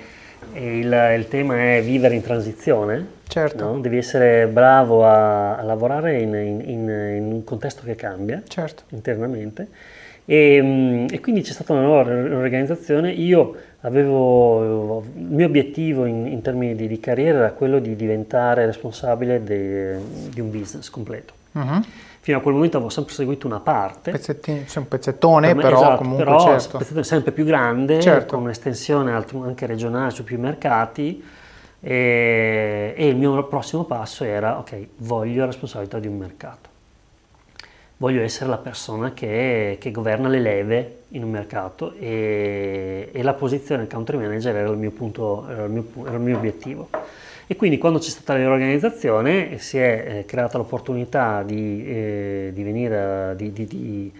e il, il tema è vivere in transizione Certo. No? Devi essere bravo a, a lavorare in, in, in, in, un contesto che cambia certo. internamente. E, mm, e, quindi c'è stata una nuova organizzazione. Io avevo il mio obiettivo in, termini di, di, carriera era quello di diventare responsabile de, di un business completo. Uh-huh. Fino a quel momento avevo sempre seguito una parte. Pezzettino, c'è un pezzettone, me, però esatto, comunque però certo. un pezzettone sempre più grande, certo. con un'estensione anche regionale su più mercati e, e il mio prossimo passo era, ok, voglio la responsabilità di un mercato. Voglio essere la persona che, che governa le leve in un mercato e, e, la posizione country manager era il mio punto, era il mio, era il mio obiettivo. E quindi quando c'è stata la riorganizzazione si è eh, creata l'opportunità di, eh, di venire, di, di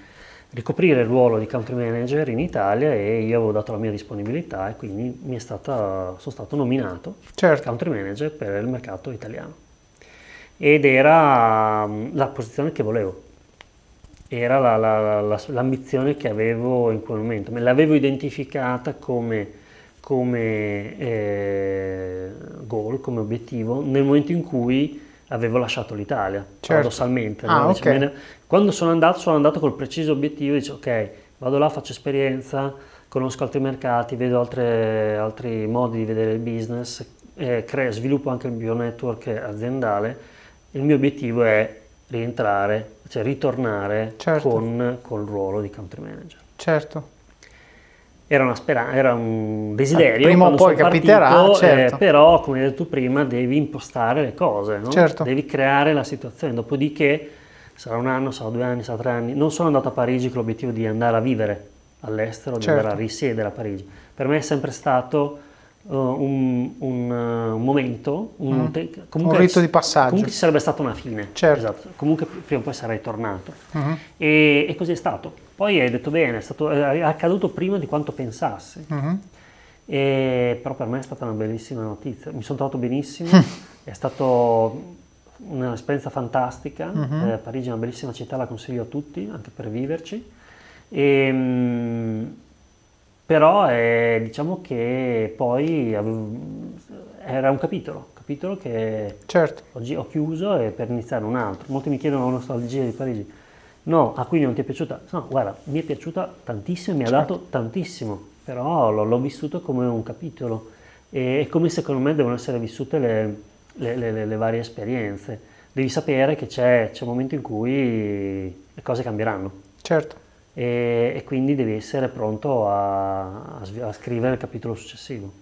ricoprire il ruolo di country manager in Italia e io avevo dato la mia disponibilità e quindi stata, sono stato nominato certo. country manager per il mercato italiano. Ed era mm, la posizione che volevo, era la, la, la, l'ambizione che avevo in quel momento. Me l'avevo identificata come, come eh, goal, come obiettivo, nel momento in cui avevo lasciato l'Italia, certo. paradossalmente. Ah, no? okay. Dice, quando sono andato, sono andato col preciso obiettivo, dice ok, vado là, faccio esperienza, conosco altri mercati, vedo altre, altri modi di vedere il business, eh, creo, sviluppo anche il mio network aziendale. Il mio obiettivo è rientrare, cioè ritornare certo. con, il ruolo di country manager. Certo era, una speranza, era un desiderio. Prima o poi capiterà, partito, eh, certo. eh, però come hai detto prima devi impostare le cose, no? certo. devi creare la situazione, dopodiché sarà un anno, sarà due anni, sarà tre anni. Non sono andato a Parigi con l'obiettivo di andare a vivere all'estero, di certo. andare a risiedere a Parigi. Per me è sempre stato uh, un, un, uh, un, momento, un, mm. te- un rito di passaggio. Comunque ci sarebbe stata una fine. Certo. Esatto. Comunque prima o poi sarei tornato. Mm-hmm. E, e, così è stato. Poi hai detto bene, è, stato, è accaduto prima di quanto pensassi. Mm-hmm. E, però per me è stata una bellissima notizia. Mi sono trovato benissimo, è stata un'esperienza fantastica. Mm-hmm. Eh, Parigi è una bellissima città, la consiglio a tutti, anche per viverci. E, ehm, però eh, diciamo che poi avevo, era un capitolo, capitolo che certo. oggi ho chiuso e per iniziare un altro. Molti mi chiedono la nostalgia di Parigi. No, a cui non ti è piaciuta? No, guarda, mi è piaciuta tantissimo, mi certo. ha dato tantissimo, però l'ho, l'ho, vissuto come un capitolo e, e, come secondo me devono essere vissute le, le, le, le varie esperienze. Devi sapere che c'è, c'è un momento in cui le cose cambieranno. Certo e, e quindi devi essere pronto a, a, scrivere il capitolo successivo.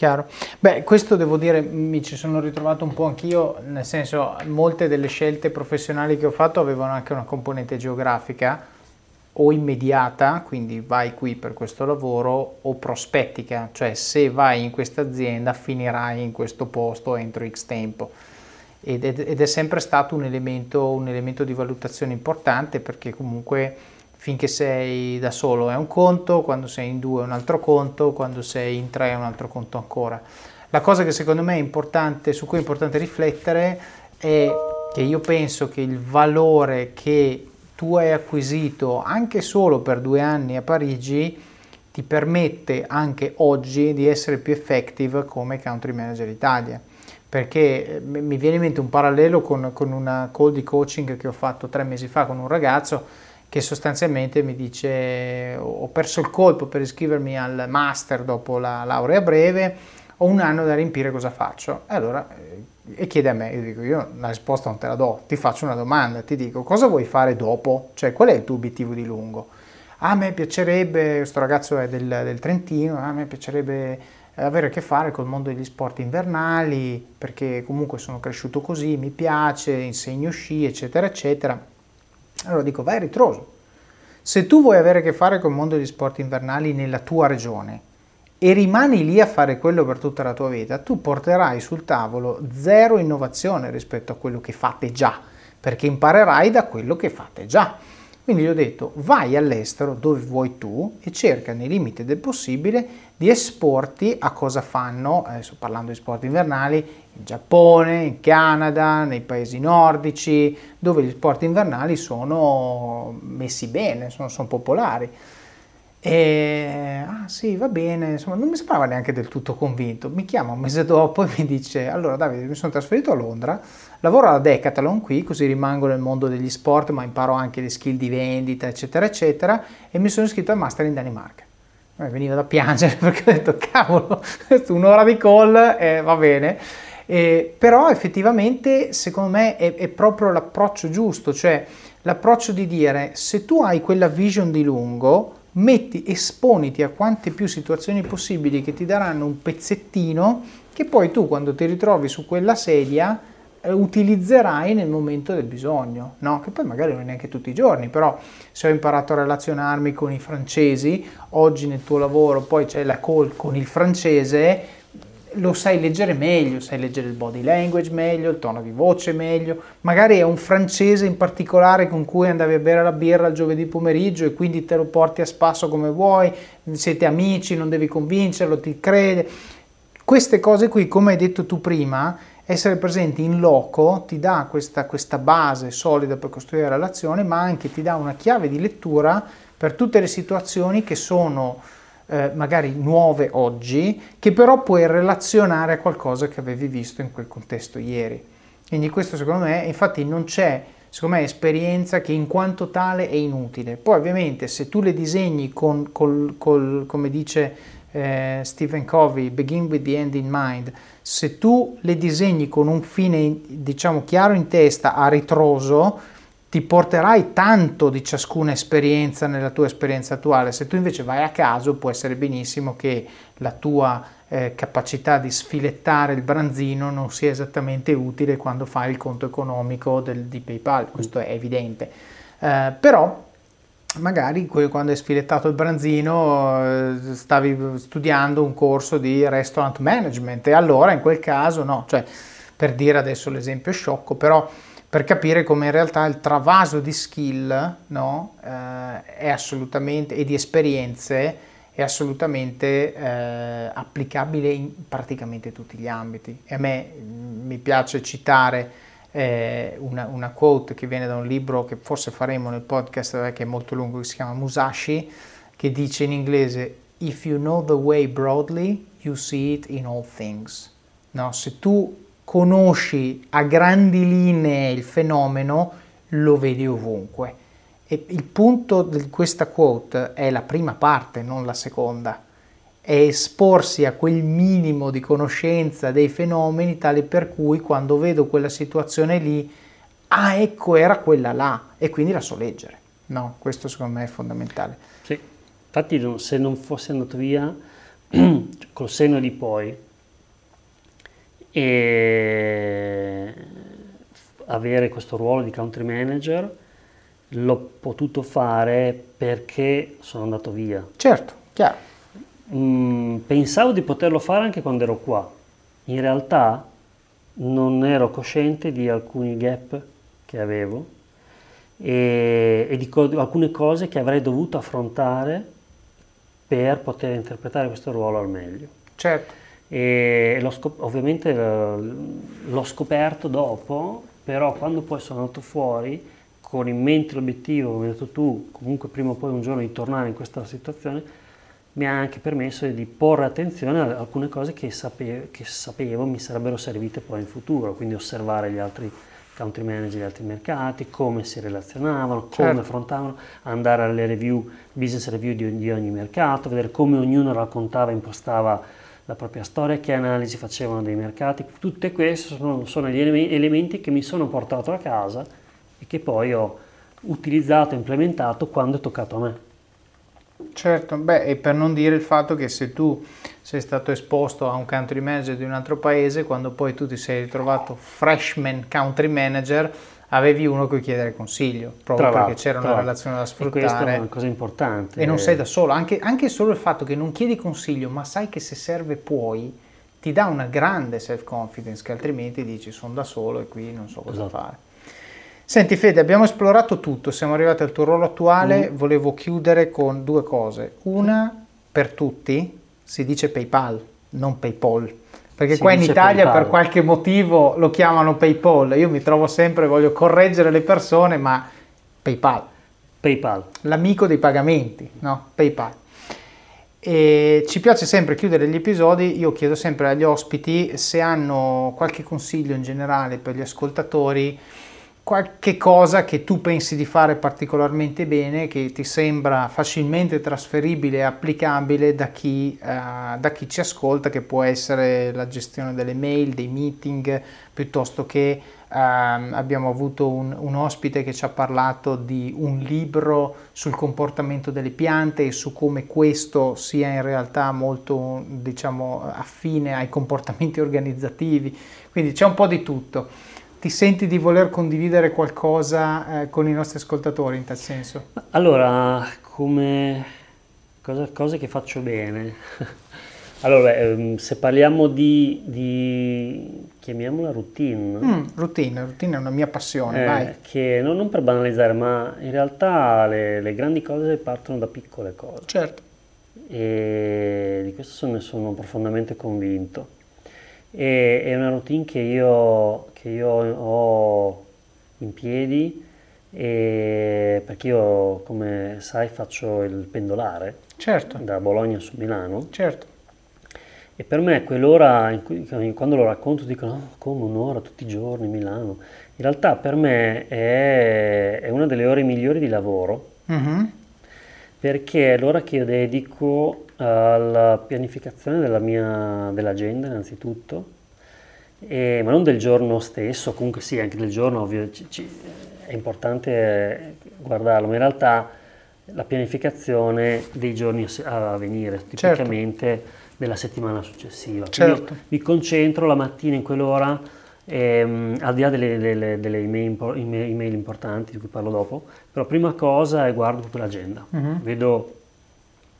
Chiaro. Beh, questo devo dire, mi ci sono ritrovato un po' anch'io, nel senso, molte delle scelte professionali che ho fatto avevano anche una componente geografica o immediata, quindi vai qui per questo lavoro, o prospettica, cioè se vai in questa azienda finirai in questo posto entro X tempo. Ed è, ed è sempre stato un elemento, un elemento di valutazione importante perché comunque finché sei da solo è un conto, quando sei in due è un altro conto, quando sei in tre è un altro conto ancora. La cosa che secondo me è importante, su cui è importante riflettere, è che io penso che il valore che tu hai acquisito anche solo per due anni a Parigi ti permette anche oggi di essere più effective come country manager Italia. Perché eh, mi viene in mente un parallelo con, con una call di coaching che ho fatto tre mesi fa con un ragazzo che sostanzialmente mi dice ho perso il colpo per iscrivermi al master dopo la laurea breve, ho un anno da riempire, cosa faccio? E allora e chiede a me, io dico io la risposta non te la do, ti faccio una domanda, ti dico cosa vuoi fare dopo? Cioè qual è il tuo obiettivo di lungo? A me piacerebbe, questo ragazzo è del, del Trentino, a me piacerebbe avere a che fare col mondo degli sport invernali perché comunque sono cresciuto così, mi piace, insegno sci, eccetera, eccetera allora dico, vai a ritroso. Se tu vuoi avere a che fare con il mondo degli sport invernali nella tua regione e rimani lì a fare quello per tutta la tua vita, tu porterai sul tavolo zero innovazione rispetto a quello che fate già, perché imparerai da quello che fate già. Quindi gli ho detto vai all'estero dove vuoi tu e cerca nei limiti del possibile di esporti a cosa fanno, adesso parlando di sport invernali, in Giappone, in Canada, nei paesi nordici, dove gli sport invernali sono messi bene, sono, sono popolari. E, ah sì, va bene, insomma non mi sembrava neanche del tutto convinto. Mi chiama un mese dopo e mi dice, allora Davide, mi sono trasferito a Londra, lavoro alla Decathlon qui, così rimango nel mondo degli sport, ma imparo anche le skill di vendita, eccetera, eccetera, e mi sono iscritto al master in Danimarca. Mi veniva da piangere perché ho detto, cavolo, un'ora di call, eh, va bene. Eh, però effettivamente secondo me è, è proprio l'approccio giusto, cioè l'approccio di dire se tu hai quella vision di lungo, metti, esponiti a quante più situazioni possibili che ti daranno un pezzettino che poi tu quando ti ritrovi su quella sedia eh, utilizzerai nel momento del bisogno, no? Che poi magari non è neanche tutti i giorni, però se ho imparato a relazionarmi con i francesi, oggi nel tuo lavoro poi c'è la call con il francese, lo sai leggere meglio, sai leggere il body language meglio, il tono di voce meglio, magari è un francese in particolare con cui andavi a bere la birra il giovedì pomeriggio e quindi te lo porti a spasso come vuoi, siete amici, non devi convincerlo, ti crede. Queste cose qui, come hai detto tu prima, essere presenti in loco ti dà questa, questa base solida per costruire la relazione, ma anche ti dà una chiave di lettura per tutte le situazioni che sono eh, magari nuove oggi, che però puoi relazionare a qualcosa che avevi visto in quel contesto ieri. Quindi questo secondo me, infatti non c'è, secondo me, esperienza che in quanto tale è inutile. Poi ovviamente se tu le disegni con, col, col, come dice eh, Stephen Covey, begin with the end in mind, se tu le disegni con un fine diciamo chiaro in testa, a ritroso, ti porterai tanto di ciascuna esperienza nella tua esperienza attuale. Se tu invece vai a caso, può essere benissimo che la tua eh, capacità di sfilettare il branzino non sia esattamente utile quando fai il conto economico del, di PayPal, questo è evidente. Eh, però magari quando hai sfilettato il branzino eh, stavi studiando un corso di restaurant management e allora in quel caso no, cioè per dire adesso l'esempio sciocco, però per capire come in realtà il travaso di skill no, eh, e di esperienze è assolutamente eh, applicabile in praticamente tutti gli ambiti. E a me mm, mi piace citare eh, una, una, quote che viene da un libro che forse faremo nel podcast, eh, che è molto lungo, che si chiama Musashi, che dice in inglese If you know the way broadly, you see it in all things. No, se tu conosci a grandi linee il fenomeno, lo vedi ovunque. E il punto di questa quote è la prima parte, non la seconda. È esporsi a quel minimo di conoscenza dei fenomeni tale per cui quando vedo quella situazione lì, ah ecco era quella là e quindi la so leggere. No, questo secondo me è fondamentale. Sì, infatti se non fosse andato via col senno di poi, e avere questo ruolo di country manager l'ho potuto fare perché sono andato via. Certo, chiaro. Mm, pensavo di poterlo fare anche quando ero qua. In realtà non ero cosciente di alcuni gap che avevo e, e di co- alcune cose che avrei dovuto affrontare per poter interpretare questo ruolo al meglio. Certo e l'ho scop- ovviamente l'ho scoperto dopo, però quando poi sono andato fuori con in mente l'obiettivo, come hai detto tu, comunque prima o poi un giorno di tornare in questa situazione, mi ha anche permesso di porre attenzione a alcune cose che sapevo, che sapevo mi sarebbero servite poi in futuro, quindi osservare gli altri country manager degli altri mercati, come si relazionavano, come certo. affrontavano, andare alle review, business review di, di ogni mercato, vedere come ognuno raccontava e impostava la propria storia, che analisi facevano dei mercati, tutte queste sono, sono gli elementi che mi sono portato a casa e che poi ho utilizzato e implementato quando è toccato a me. Certo, beh, e per non dire il fatto che se tu sei stato esposto a un country manager di un altro paese, quando poi tu ti sei ritrovato freshman country manager, avevi uno a cui chiedere consiglio, proprio perché c'era una relazione da sfruttare. E questa è una cosa importante. E non sei da solo, anche, anche, solo il fatto che non chiedi consiglio, ma sai che se serve puoi, ti dà una grande self-confidence che altrimenti dici sono da solo e qui non so cosa esatto. fare. Senti Fede, abbiamo esplorato tutto, siamo arrivati al tuo ruolo attuale, mm. volevo chiudere con due cose. Una, per tutti, si dice PayPal, non PayPal perché si qua in Italia PayPal. per qualche motivo lo chiamano PayPal. Io mi trovo sempre, voglio correggere le persone, ma PayPal. PayPal. L'amico dei pagamenti, no? PayPal. E ci piace sempre chiudere gli episodi, io chiedo sempre agli ospiti se hanno qualche consiglio in generale per gli ascoltatori qualche cosa che tu pensi di fare particolarmente bene, che ti sembra facilmente trasferibile e applicabile da chi, uh, da chi, ci ascolta, che può essere la gestione delle mail, dei meeting, piuttosto che uh, abbiamo avuto un, un, ospite che ci ha parlato di un libro sul comportamento delle piante e su come questo sia in realtà molto diciamo, affine ai comportamenti organizzativi, quindi c'è un po' di tutto ti senti di voler condividere qualcosa eh, con i nostri ascoltatori in tal senso? Allora, come cosa, cose che faccio bene. allora, ehm, se parliamo di, di, chiamiamola routine. Mm, routine, routine è una mia passione, eh, vai. Che non, non, per banalizzare, ma in realtà le, le grandi cose partono da piccole cose. Certo. E di questo ne sono profondamente convinto. E, è una routine che io, che io ho in piedi perché io, come sai, faccio il pendolare certo. da Bologna su Milano. Certo. E per me quell'ora, cui, quando lo racconto, dicono oh, come un'ora tutti i giorni Milano. In realtà per me è, è una delle ore migliori di lavoro, mm-hmm. Perché è l'ora che io dedico alla pianificazione della mia, dell'agenda innanzitutto, e, ma non del giorno stesso, comunque sì, anche del giorno ovvio ci, ci, è importante guardarlo, ma in realtà la pianificazione dei giorni a venire, certo. tipicamente certo. della settimana successiva. Certo. Mi concentro la mattina in quell'ora, ehm, al di là delle, delle, delle email, email, importanti di cui parlo dopo, però prima cosa è guardo proprio l'agenda, uh-huh. vedo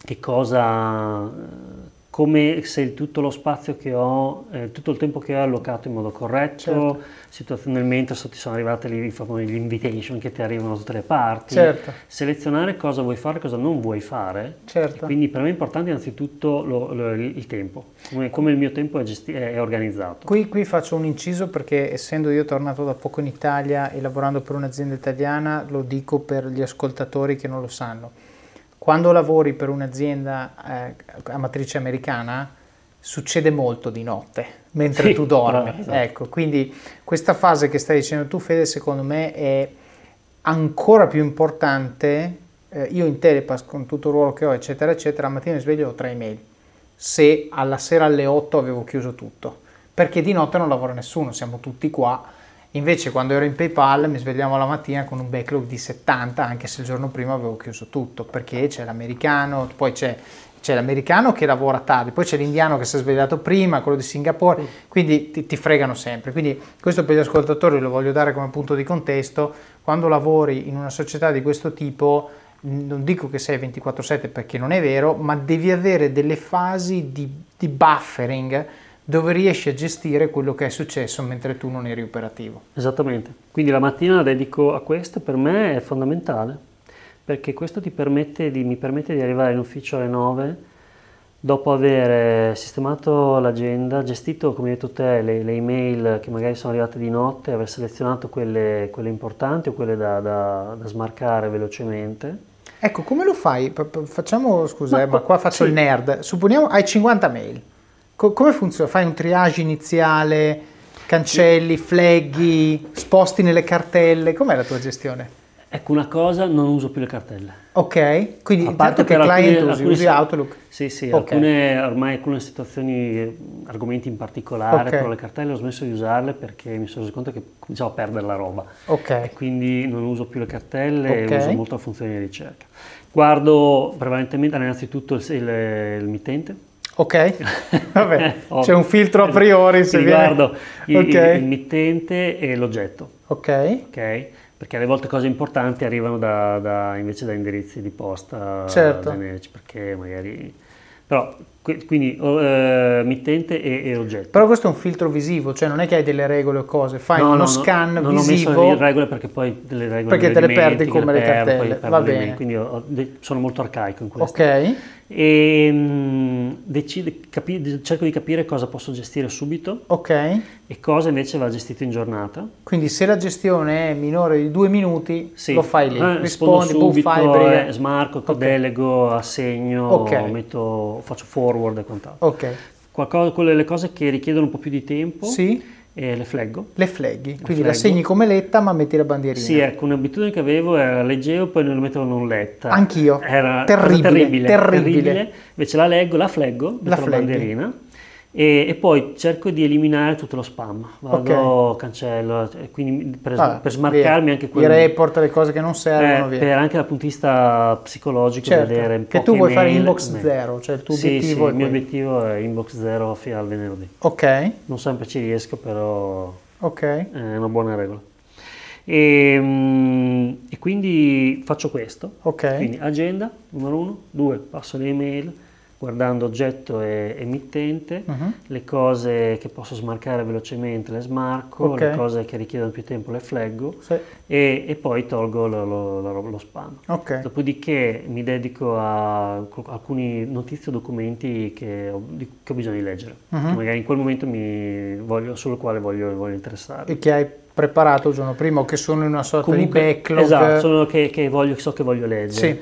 che cosa, come se tutto lo spazio che ho, eh, tutto il tempo che ho allocato in modo corretto, certo. situazionalmente so, ti sono arrivate gli, gli invitation che ti arrivano da tutte le parti, certo. selezionare cosa vuoi fare e cosa non vuoi fare, certo. quindi per me è importante innanzitutto lo, lo, il tempo, come, come, il mio tempo è, gesti- è organizzato. Qui, qui faccio un inciso perché essendo io tornato da poco in Italia e lavorando per un'azienda italiana, lo dico per gli ascoltatori che non lo sanno quando lavori per un'azienda eh, a matrice americana succede molto di notte mentre sì, tu dormi. Esatto. Ecco, quindi questa fase che stai dicendo tu, Fede, secondo me è ancora più importante. Eh, io in Telepass, con tutto il ruolo che ho, eccetera, eccetera, la mattina mi sveglio ho tre email. Se alla sera alle 8 avevo chiuso tutto, perché di notte non lavora nessuno, siamo tutti qua Invece quando ero in PayPal mi svegliavo la mattina con un backlog di 70, anche se il giorno prima avevo chiuso tutto, perché c'è l'americano, poi c'è, c'è l'americano che lavora tardi, poi c'è l'indiano che si è svegliato prima, quello di Singapore, quindi ti, ti fregano sempre. Quindi questo per gli ascoltatori lo voglio dare come punto di contesto, quando lavori in una società di questo tipo non dico che sei 24/7 perché non è vero, ma devi avere delle fasi di, di buffering dove riesci a gestire quello che è successo mentre tu non eri operativo. Esattamente, quindi la mattina la dedico a questo, per me è fondamentale, perché questo permette di, mi permette di arrivare in ufficio alle 9 dopo aver sistemato l'agenda, gestito come hai detto te le, le, email che magari sono arrivate di notte, aver selezionato quelle, quelle importanti o quelle da, da, da, smarcare velocemente. Ecco, come lo fai? Facciamo, scusa, ma, eh, ma qua faccio sì. il nerd. Supponiamo hai 50 mail Co- come funziona? Fai un triage iniziale, cancelli, flaghi, sposti nelle cartelle? Com'è la tua gestione? Ecco, una cosa, non uso più le cartelle. Ok, quindi a parte che client alcune, usi, usi Outlook? Sì, sì, okay. alcune, ormai alcune situazioni, argomenti in particolare, okay. però le cartelle ho smesso di usarle perché mi sono reso conto che cominciavo a perdere la roba. Ok. quindi non uso più le cartelle okay. e uso molto la funzione di ricerca. Guardo prevalentemente innanzitutto il, il, il mittente, Ok, vabbè, c'è un filtro a priori se riguardo viene... okay. il, il, mittente e l'oggetto. Ok. Ok, perché alle volte cose importanti arrivano da, da, invece da indirizzi di posta certo. generici, perché magari... Però, quindi uh, mittente e, e, oggetto. Però questo è un filtro visivo, cioè non è che hai delle regole o cose, fai no, uno no, scan no, visivo. Non ho messo le regole perché poi delle regole Perché te le perdi come le, cartelle, va bene. Quindi ho, sono molto arcaico in questo. Ok e mh, decide, capi, cerco di capire cosa posso gestire subito ok e cosa invece va gestito in giornata. Quindi se la gestione è minore di due minuti sì. lo fai lì, eh, rispondi, subito, boom, eh, smarco, okay. delego, assegno, okay. metto, faccio forward e quant'altro. Ok. Qualcosa, quelle cose che richiedono un po' più di tempo. Sì e le fleggo. Le fleghi, quindi fleggo. la segni come letta ma metti la bandierina. Sì, ecco, un'abitudine che avevo era leggevo poi non la mettevo non letta. Anch'io. Era terribile, terribile, terribile. terribile. Invece la leggo, la fleggo, metto la, la bandierina e, e, poi cerco di eliminare tutto lo spam. Vado, okay. cancello, quindi per, ah, per smarcarmi via. anche quello. I report, le cose che non servono. Eh, per anche dal punto di vista psicologico, certo, vedere Che tu vuoi fare inbox mail. zero, cioè il tuo sì, obiettivo sì, il mio obiettivo è inbox zero fino al venerdì. Ok. Non sempre ci riesco, però Ok. È una buona regola. E, mm, e quindi faccio questo. Ok. Quindi agenda, numero uno, due, passo le email, guardando oggetto e emittente, Mhm. le cose che posso smarcare velocemente le smarco, Ok. le cose che richiedono più tempo le flaggo Sì. e, e poi tolgo lo, lo- lo- lo spam. Ok. Dopodiché mi dedico a alcuni notizie o documenti che ho, che ho bisogno di leggere, che magari in quel momento mi voglio, sul quale voglio, voglio interessare. E che hai preparato il giorno prima o che sono in una sorta Comunque, di backlog. esatto, sono che, che voglio, so che voglio leggere. Sì.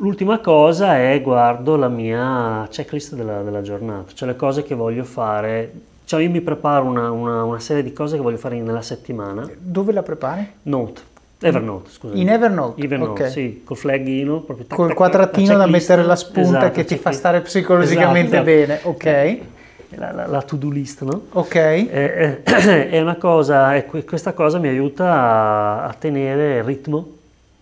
L'ultima cosa è guardo la mia checklist della, della giornata, cioè le cose che voglio fare. Cioè io mi preparo una, una- una serie di cose che voglio fare nella settimana. Dove la prepari? Note, Evernote, scusa. In Evernote? Evernote, Ok. sì, col flaggino, proprio tac, Col quadratino da mettere la spunta Esatto, che ti fa stare psicologicamente Esatto, bene. esatto. Ok. La, la- la to-do list, no? Ok. Eh, eh, È una cosa, que- questa cosa mi aiuta a, a tenere il ritmo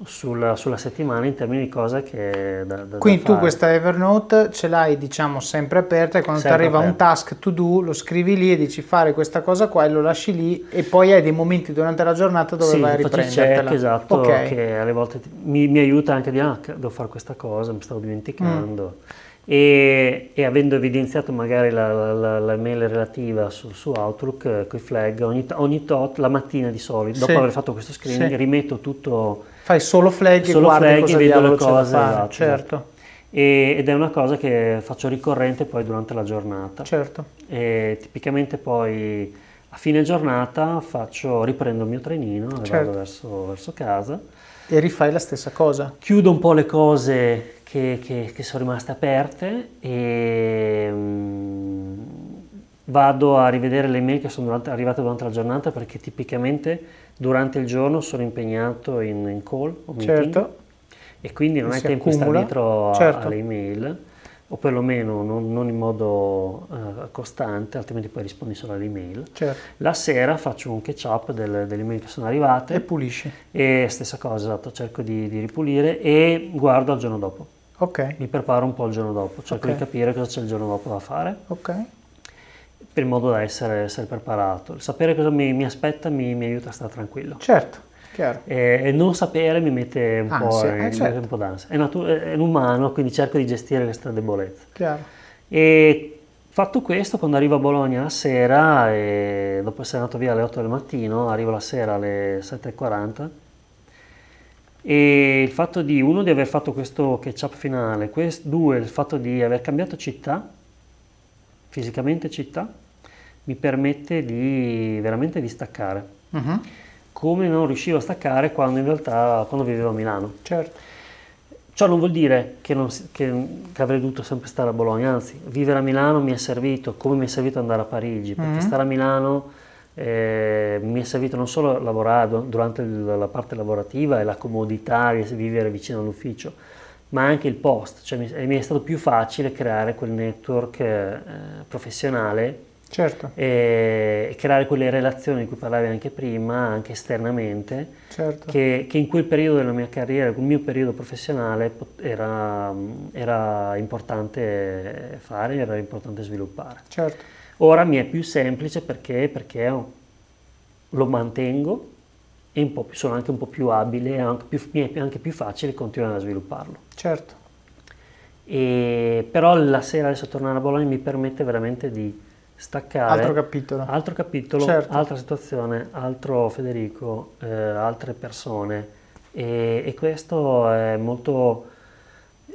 sulla, sulla settimana in termini di cose che da, da- da Quindi tu fare. questa Evernote ce l'hai diciamo sempre aperta e quando ti arriva un task to do lo scrivi lì e dici fare questa cosa qua e lo lasci lì e poi hai dei momenti durante la giornata dove Sì, vai a riprendertela. check, esatto, Ok. che alle volte ti- mi, mi aiuta anche di, ah, che devo fare questa cosa, mi stavo dimenticando. Mm. E, e avendo evidenziato magari la, la- la- la mail relativa su, su Outlook, con i flag, ogni, ogni tot, la mattina di solito, dopo Sì. aver fatto questo screening, Sì. rimetto tutto Fai solo flag e Solo guardi flag e cosa vedo le cose, fare. esatto, certo, e- ed è una cosa che faccio ricorrente poi durante la giornata. certo. E tipicamente poi a fine giornata faccio, riprendo il mio trenino e Certo. vado verso, verso casa. E rifai la stessa cosa. Chiudo un po' le cose che, che- che sono rimaste aperte e vado a rivedere le mail che sono durante- arrivate durante la giornata perché tipicamente durante il giorno sono impegnato in, in call o meeting Certo. e quindi non hai tempo di stare dietro a- Certo. alle email o perlomeno non, non in modo eh, costante, altrimenti poi rispondi solo alle email. Certo. La sera faccio un catch up delle, delle email che sono arrivate E pulisci. e stessa cosa, esatto, cerco di, di ripulire e guardo al giorno dopo. Ok. Mi preparo un po' il giorno dopo, cerco Ok. di capire cosa c'è il giorno dopo da fare, Ok. Per in modo da essere, essere preparato. Il sapere cosa mi, mi aspetta mi, mi aiuta a stare tranquillo. Certo. Chiaro. E, e non sapere mi mette un, po', Ansia, eh, mi mette certo. un po' d'ansia. È, natu- è umano, quindi cerco di gestire questa debolezza. Chiaro. E fatto questo, quando arrivo a Bologna la sera, e dopo essere andato via alle 8 del mattino, arrivo la sera alle 7.40 e il fatto di, uno, di aver fatto questo catch-up finale, quest- due, il fatto di aver cambiato città, fisicamente città, mi permette di veramente di staccare, Mhm. come non riuscivo a staccare quando in realtà, quando vivevo a Milano. Certo. Ciò non vuol dire che, non che- che avrei dovuto sempre stare a Bologna, anzi, vivere a Milano mi è servito come mi è servito andare a Parigi, perché Mhm. stare a Milano eh, mi è servito non solo lavorare du- durante la parte lavorativa e la comodità di vivere vicino all'ufficio, ma anche il post, cioè mi, mi è stato più facile creare quel network eh, professionale Certo. e, e creare quelle relazioni di cui parlavi anche prima, anche esternamente, Certo. che, che in quel periodo della mia carriera, il mio periodo professionale, era, era importante fare, era importante sviluppare. Certo. Ora mi è più semplice perché, perché lo mantengo e un po' più- sono anche un po' più abile, e anche più- mi è anche più facile continuare a svilupparlo. Certo. E, però la sera adesso tornare a Bologna mi permette veramente di staccare. Altro capitolo. Altro capitolo, Certo. altra situazione, altro Federico, eh, altre persone e, e questo è molto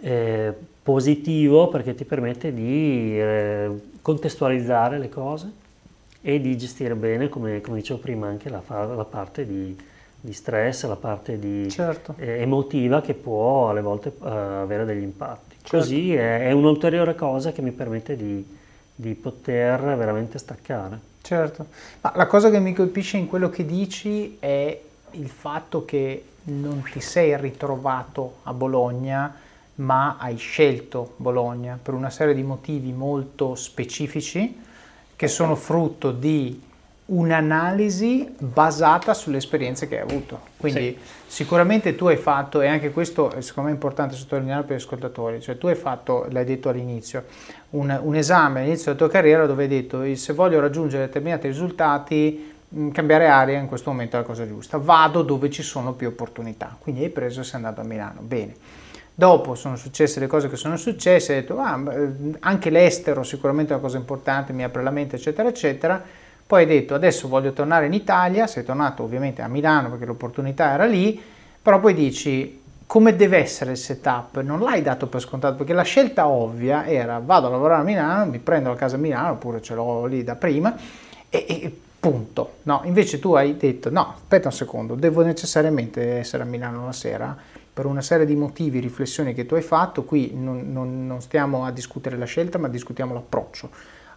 eh, positivo perché ti permette di eh, contestualizzare le cose e di gestire bene, come, come dicevo prima, anche la, la parte di, di stress, la parte di, Certo. eh, emotiva che può alle volte eh, avere degli impatti. Certo. Così è, è un'ulteriore cosa che mi permette di, di poter veramente staccare. Certo, ma la cosa che mi colpisce in quello che dici è il fatto che non ti sei ritrovato a Bologna, ma hai scelto Bologna per una serie di motivi molto specifici che sono frutto di un'analisi basata sulle esperienze che hai avuto. Quindi sicuramente tu hai fatto, e anche questo è secondo me importante sottolineare per gli ascoltatori, cioè tu hai fatto, l'hai detto all'inizio, un, un esame all'inizio della tua carriera dove hai detto "Eh, se voglio raggiungere determinati risultati cambiare aria in questo momento è la cosa giusta, vado dove ci sono più opportunità, quindi hai preso e sei andato a Milano, bene. Dopo sono successe le cose che sono successe, hai detto ah, eh, anche l'estero sicuramente è una cosa importante, mi apre la mente, eccetera, eccetera. Poi hai detto adesso voglio tornare in Italia, sei tornato ovviamente a Milano perché l'opportunità era lì, però poi dici come deve essere il setup, non l'hai dato per scontato perché la scelta ovvia era vado a lavorare a Milano, mi prendo la casa a Milano oppure ce l'ho lì da prima e, e punto. No, invece tu hai detto no, aspetta un secondo, devo necessariamente essere a Milano la sera per una serie di motivi, riflessioni che tu hai fatto, qui non, non, non stiamo a discutere la scelta ma discutiamo l'approccio.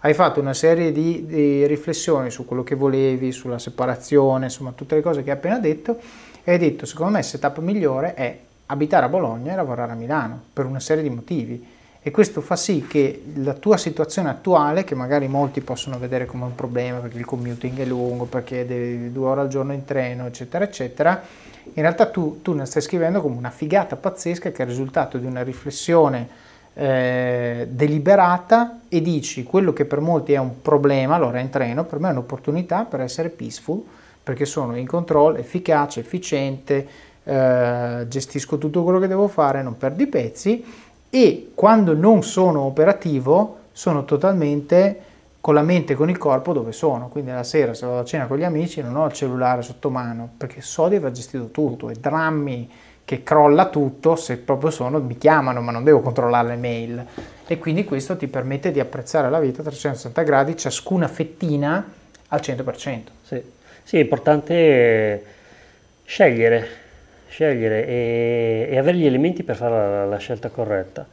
Hai fatto una serie di, di riflessioni su quello che volevi, sulla separazione, insomma tutte le cose che hai appena detto e hai detto secondo me il setup migliore è abitare a Bologna e lavorare a Milano per una serie di motivi. E questo fa sì che la tua situazione attuale, che magari molti possono vedere come un problema perché il commuting è lungo, perché devi due ore al giorno in treno, eccetera, eccetera, in realtà tu, tu ne stai scrivendo come una figata pazzesca che è il risultato di una riflessione eh, deliberata e dici quello che per molti è un problema, allora in treno, per me è un'opportunità per essere peaceful, perché sono in controllo, efficace, efficiente, eh, gestisco tutto quello che devo fare, non perdo i pezzi e quando non sono operativo sono totalmente con la mente e con il corpo dove sono. Quindi la sera se vado a cena con gli amici non ho il cellulare sotto mano perché so di aver gestito tutto e drammi che crolla tutto, se proprio sono, mi chiamano ma non devo controllare le mail. E quindi questo ti permette di apprezzare la vita a 360 gradi, ciascuna fettina al 100%. Sì, sì è importante scegliere, scegliere e, e, avere gli elementi per fare la, la scelta corretta.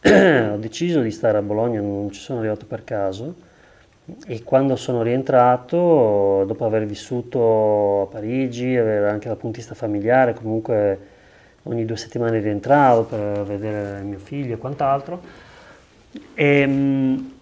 Ho deciso di stare a Bologna, non ci sono arrivato per caso e quando sono rientrato, dopo aver vissuto a Parigi, avere anche di vista familiare, comunque ogni due settimane rientravo per vedere mio figlio e quant'altro, e, ehm, mh,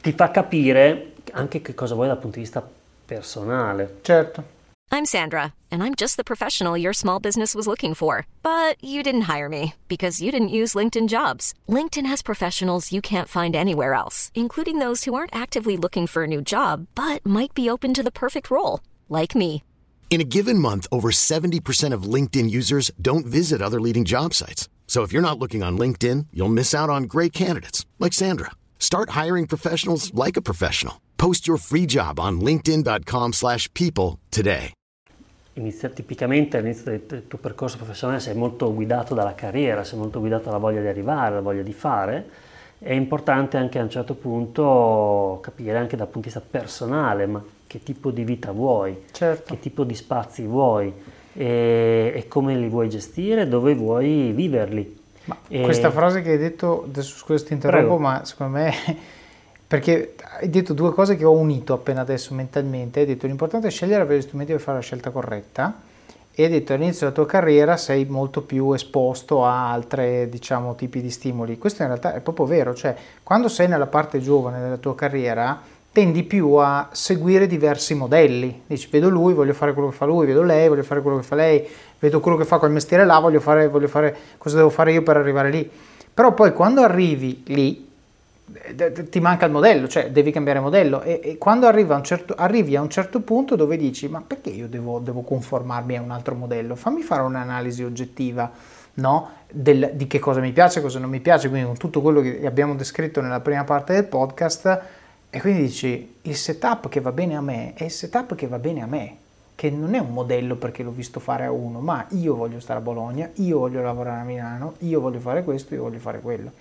ti fa capire anche che cosa vuoi dal punto di vista personale. Certo. I'm Sandra, and I'm just the professional your small business was looking for. But you didn't hire me because you didn't use LinkedIn jobs. LinkedIn has professionals you can't find anywhere else, including those who aren't actively looking for a new job but might be open to the perfect role, like me. In a given month, over 70% of LinkedIn users don't visit other leading job sites. So if you're not looking on LinkedIn, you'll miss out on great candidates like Sandra. Start hiring professionals like a professional. Post your free job on linkedin.com/people today. inizia, tipicamente all'inizio del tuo percorso professionale sei molto guidato dalla carriera, sei molto guidato dalla voglia di arrivare, dalla voglia di fare, è importante anche a un certo punto capire anche dal punto di vista personale, ma che tipo di vita vuoi, certo. che tipo di spazi vuoi e, e, come li vuoi gestire, dove vuoi viverli. Ma e... Questa frase che hai detto, adesso scusa ti interrompo, Prego. ma secondo me perché hai detto due cose che ho unito appena adesso mentalmente. Hai detto l'importante è scegliere avere gli strumenti per fare la scelta corretta e detto all'inizio della tua carriera sei molto più esposto a altri diciamo, tipi di stimoli. Questo in realtà è proprio vero, cioè quando sei nella parte giovane della tua carriera tendi più a seguire diversi modelli. Dici, vedo lui, voglio fare quello che fa lui, vedo lei, voglio fare quello che fa lei, vedo quello che fa quel mestiere là, voglio fare, voglio fare cosa devo fare io per arrivare lì. Però poi quando arrivi lì, ti manca il modello, cioè devi cambiare modello e, e quando arrivi a, certo, arrivi a un certo punto dove dici ma perché io devo, devo conformarmi a un altro modello? Fammi fare un'analisi oggettiva no? Del, di che cosa mi piace, cosa non mi piace, quindi con tutto quello che abbiamo descritto nella prima parte del podcast e quindi dici il setup che va bene a me è il setup che va bene a me, che non è un modello perché l'ho visto fare a uno, ma io voglio stare a Bologna, io voglio lavorare a Milano, io voglio fare questo, io voglio fare quello.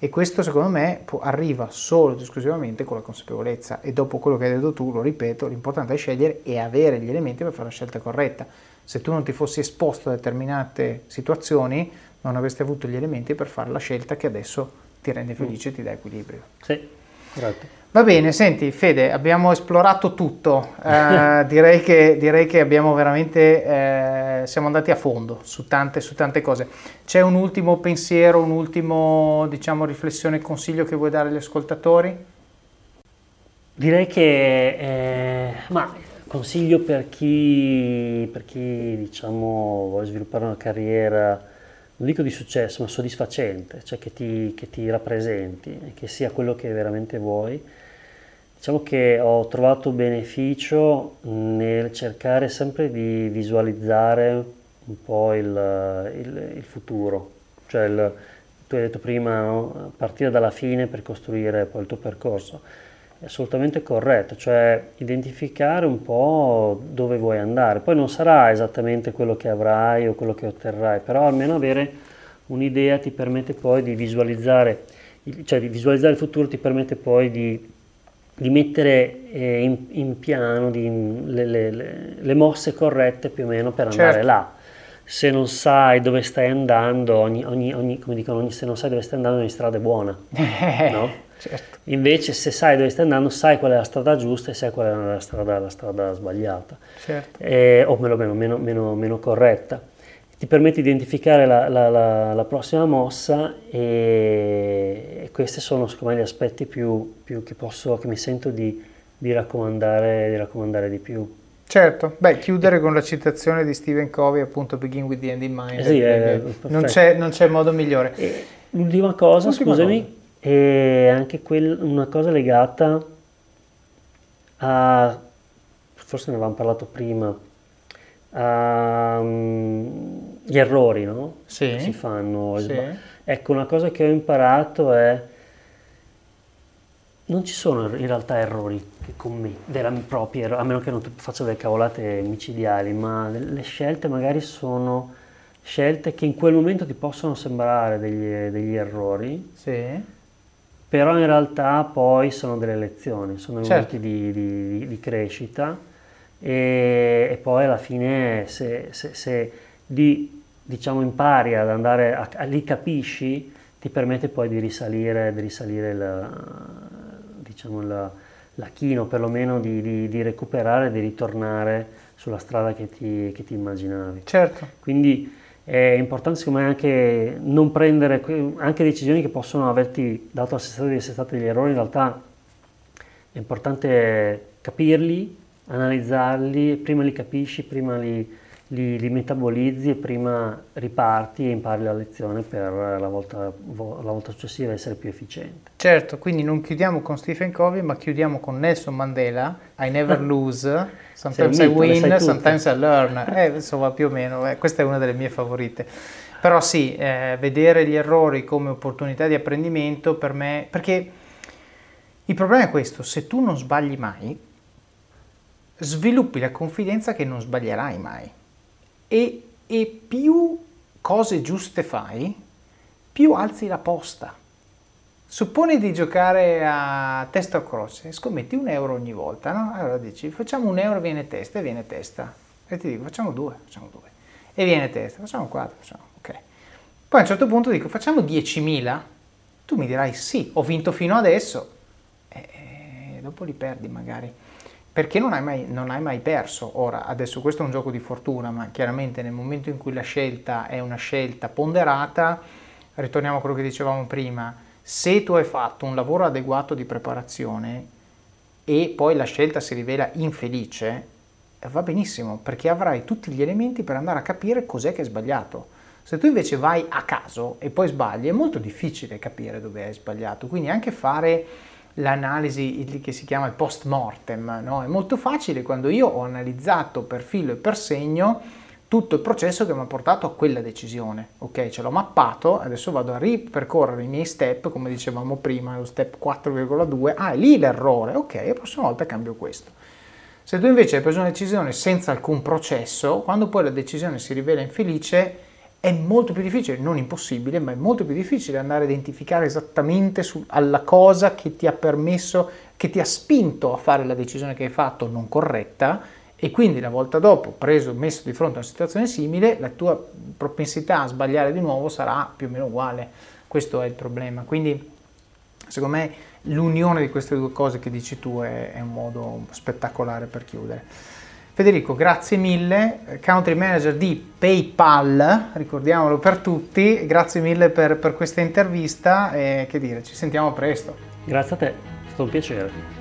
E questo secondo me arriva solo ed esclusivamente con la consapevolezza e dopo quello che hai detto tu, lo ripeto, l'importante è scegliere e avere gli elementi per fare la scelta corretta. Se tu non ti fossi esposto a determinate situazioni, non avresti avuto gli elementi per fare la scelta che adesso ti rende felice e ti dà equilibrio. Sì, grazie. Va bene, senti Fede, abbiamo esplorato tutto, eh, direi, che, direi, che, abbiamo veramente, eh, siamo andati a fondo su tante, su tante, cose. C'è un ultimo pensiero, un ultimo diciamo, riflessione, consiglio che vuoi dare agli ascoltatori? Direi che, eh, ma consiglio per chi, per chi diciamo, vuole sviluppare una carriera, non dico di successo, ma soddisfacente, cioè che ti, che ti rappresenti, che sia quello che veramente vuoi Diciamo che ho trovato beneficio nel cercare sempre di visualizzare un po' il, il, il futuro, cioè il, tu hai detto prima, no? partire dalla fine per costruire poi il tuo percorso. È assolutamente corretto, cioè identificare un po' dove vuoi andare. Poi non sarà esattamente quello che avrai o quello che otterrai, però almeno avere un'idea ti permette poi di visualizzare, cioè di visualizzare il futuro ti permette poi di, di mettere eh, in, in, piano di, le, le, le, mosse corrette più o meno per andare certo. là se non sai dove stai andando, ogni, ogni, ogni, come dicono, se non sai dove stai andando ogni strada è buona, no? certo. Invece se sai dove stai andando sai qual è la strada giusta e sai qual è la strada, la strada sbagliata, certo. eh, o perlomeno meno, meno, meno, corretta. Ti permette di identificare la, la, la, la prossima mossa e, e, questi sono secondo me gli aspetti più, più che, posso, che mi sento di, di, raccomandare, di raccomandare di più. Certo, beh, chiudere con la citazione di Stephen Covey, appunto Begin with the End in Mind. Sì, eh, non, c'è, non, c'è, modo migliore. E l'ultima cosa, l'ultima scusami, cosa. è anche quel, una cosa legata a, forse ne avevamo parlato prima, um, errori no? sì. che si fanno. Sì. Ecco, una cosa che ho imparato è non ci sono in realtà errori che commetti, propri errori, a meno che non faccia delle cavolate micidiali, ma le scelte magari sono scelte che in quel momento ti possono sembrare degli, degli errori, sì. però in realtà poi sono delle lezioni, sono certo. momenti di, di, di crescita e, e, poi alla fine se, se, se lì diciamo impari ad andare, a, a, lì capisci, ti permette poi di risalire, di risalire il diciamo, la, la chino, perlomeno di, di, di, recuperare, di ritornare sulla strada che ti, che ti immaginavi. Certo. Quindi è importante secondo me anche non prendere anche decisioni che possono averti dato la sensazione di essere stati degli errori, in realtà è importante capirli, analizzarli, prima li capisci, prima li li, li, metabolizzi e prima riparti e impari la lezione per la volta, la volta, successiva essere più efficiente. Certo, quindi non chiudiamo con Stephen Covey, ma chiudiamo con Nelson Mandela, I never lose, sometimes I win, sometimes I learn, eh, insomma più o meno, eh, questa è una delle mie favorite. Però sì, eh, vedere gli errori come opportunità di apprendimento per me, perché il problema è questo, se tu non sbagli mai, sviluppi la confidenza che non sbaglierai mai e, e più cose giuste fai, più alzi la posta. Supponi di giocare a testa o croce, scommetti un euro ogni volta, no? Allora dici, facciamo un euro, viene testa e viene testa. E ti dico, facciamo due, facciamo due. E viene testa, facciamo quattro, facciamo, ok. Poi a un certo punto dico, facciamo 10.000. Tu mi dirai, sì, ho vinto fino adesso. E dopo li perdi magari perché non hai, mai, non hai mai perso. Ora, adesso questo è un gioco di fortuna, ma chiaramente nel momento in cui la scelta è una scelta ponderata, ritorniamo a quello che dicevamo prima, se tu hai fatto un lavoro adeguato di preparazione e poi la scelta si rivela infelice, va benissimo, perché avrai tutti gli elementi per andare a capire cos'è che è sbagliato. Se tu invece vai a caso e poi sbagli, è molto difficile capire dove hai sbagliato, quindi anche fare l'analisi che si chiama post mortem. No? È molto facile quando io ho analizzato per filo e per segno tutto il processo che mi ha portato a quella decisione. Ok, ce l'ho mappato, adesso vado a ripercorrere i miei step, come dicevamo prima, lo step 4,2. Ah, è lì l'errore. Ok, la prossima volta cambio questo. Se tu invece hai preso una decisione senza alcun processo, quando poi la decisione si rivela infelice, è molto più difficile, non impossibile, ma è molto più difficile andare a identificare esattamente su, alla cosa che ti ha permesso, che ti ha spinto a fare la decisione che hai fatto non corretta e quindi la volta dopo, preso, messo di fronte a una situazione simile, la tua propensità a sbagliare di nuovo sarà più o meno uguale. Questo è il problema. Quindi, secondo me, l'unione di queste due cose che dici tu è, è un modo spettacolare per chiudere. Federico, grazie mille, country manager di PayPal, ricordiamolo per tutti, grazie mille per, per questa intervista e che dire, ci sentiamo presto. Grazie a te, è stato un piacere.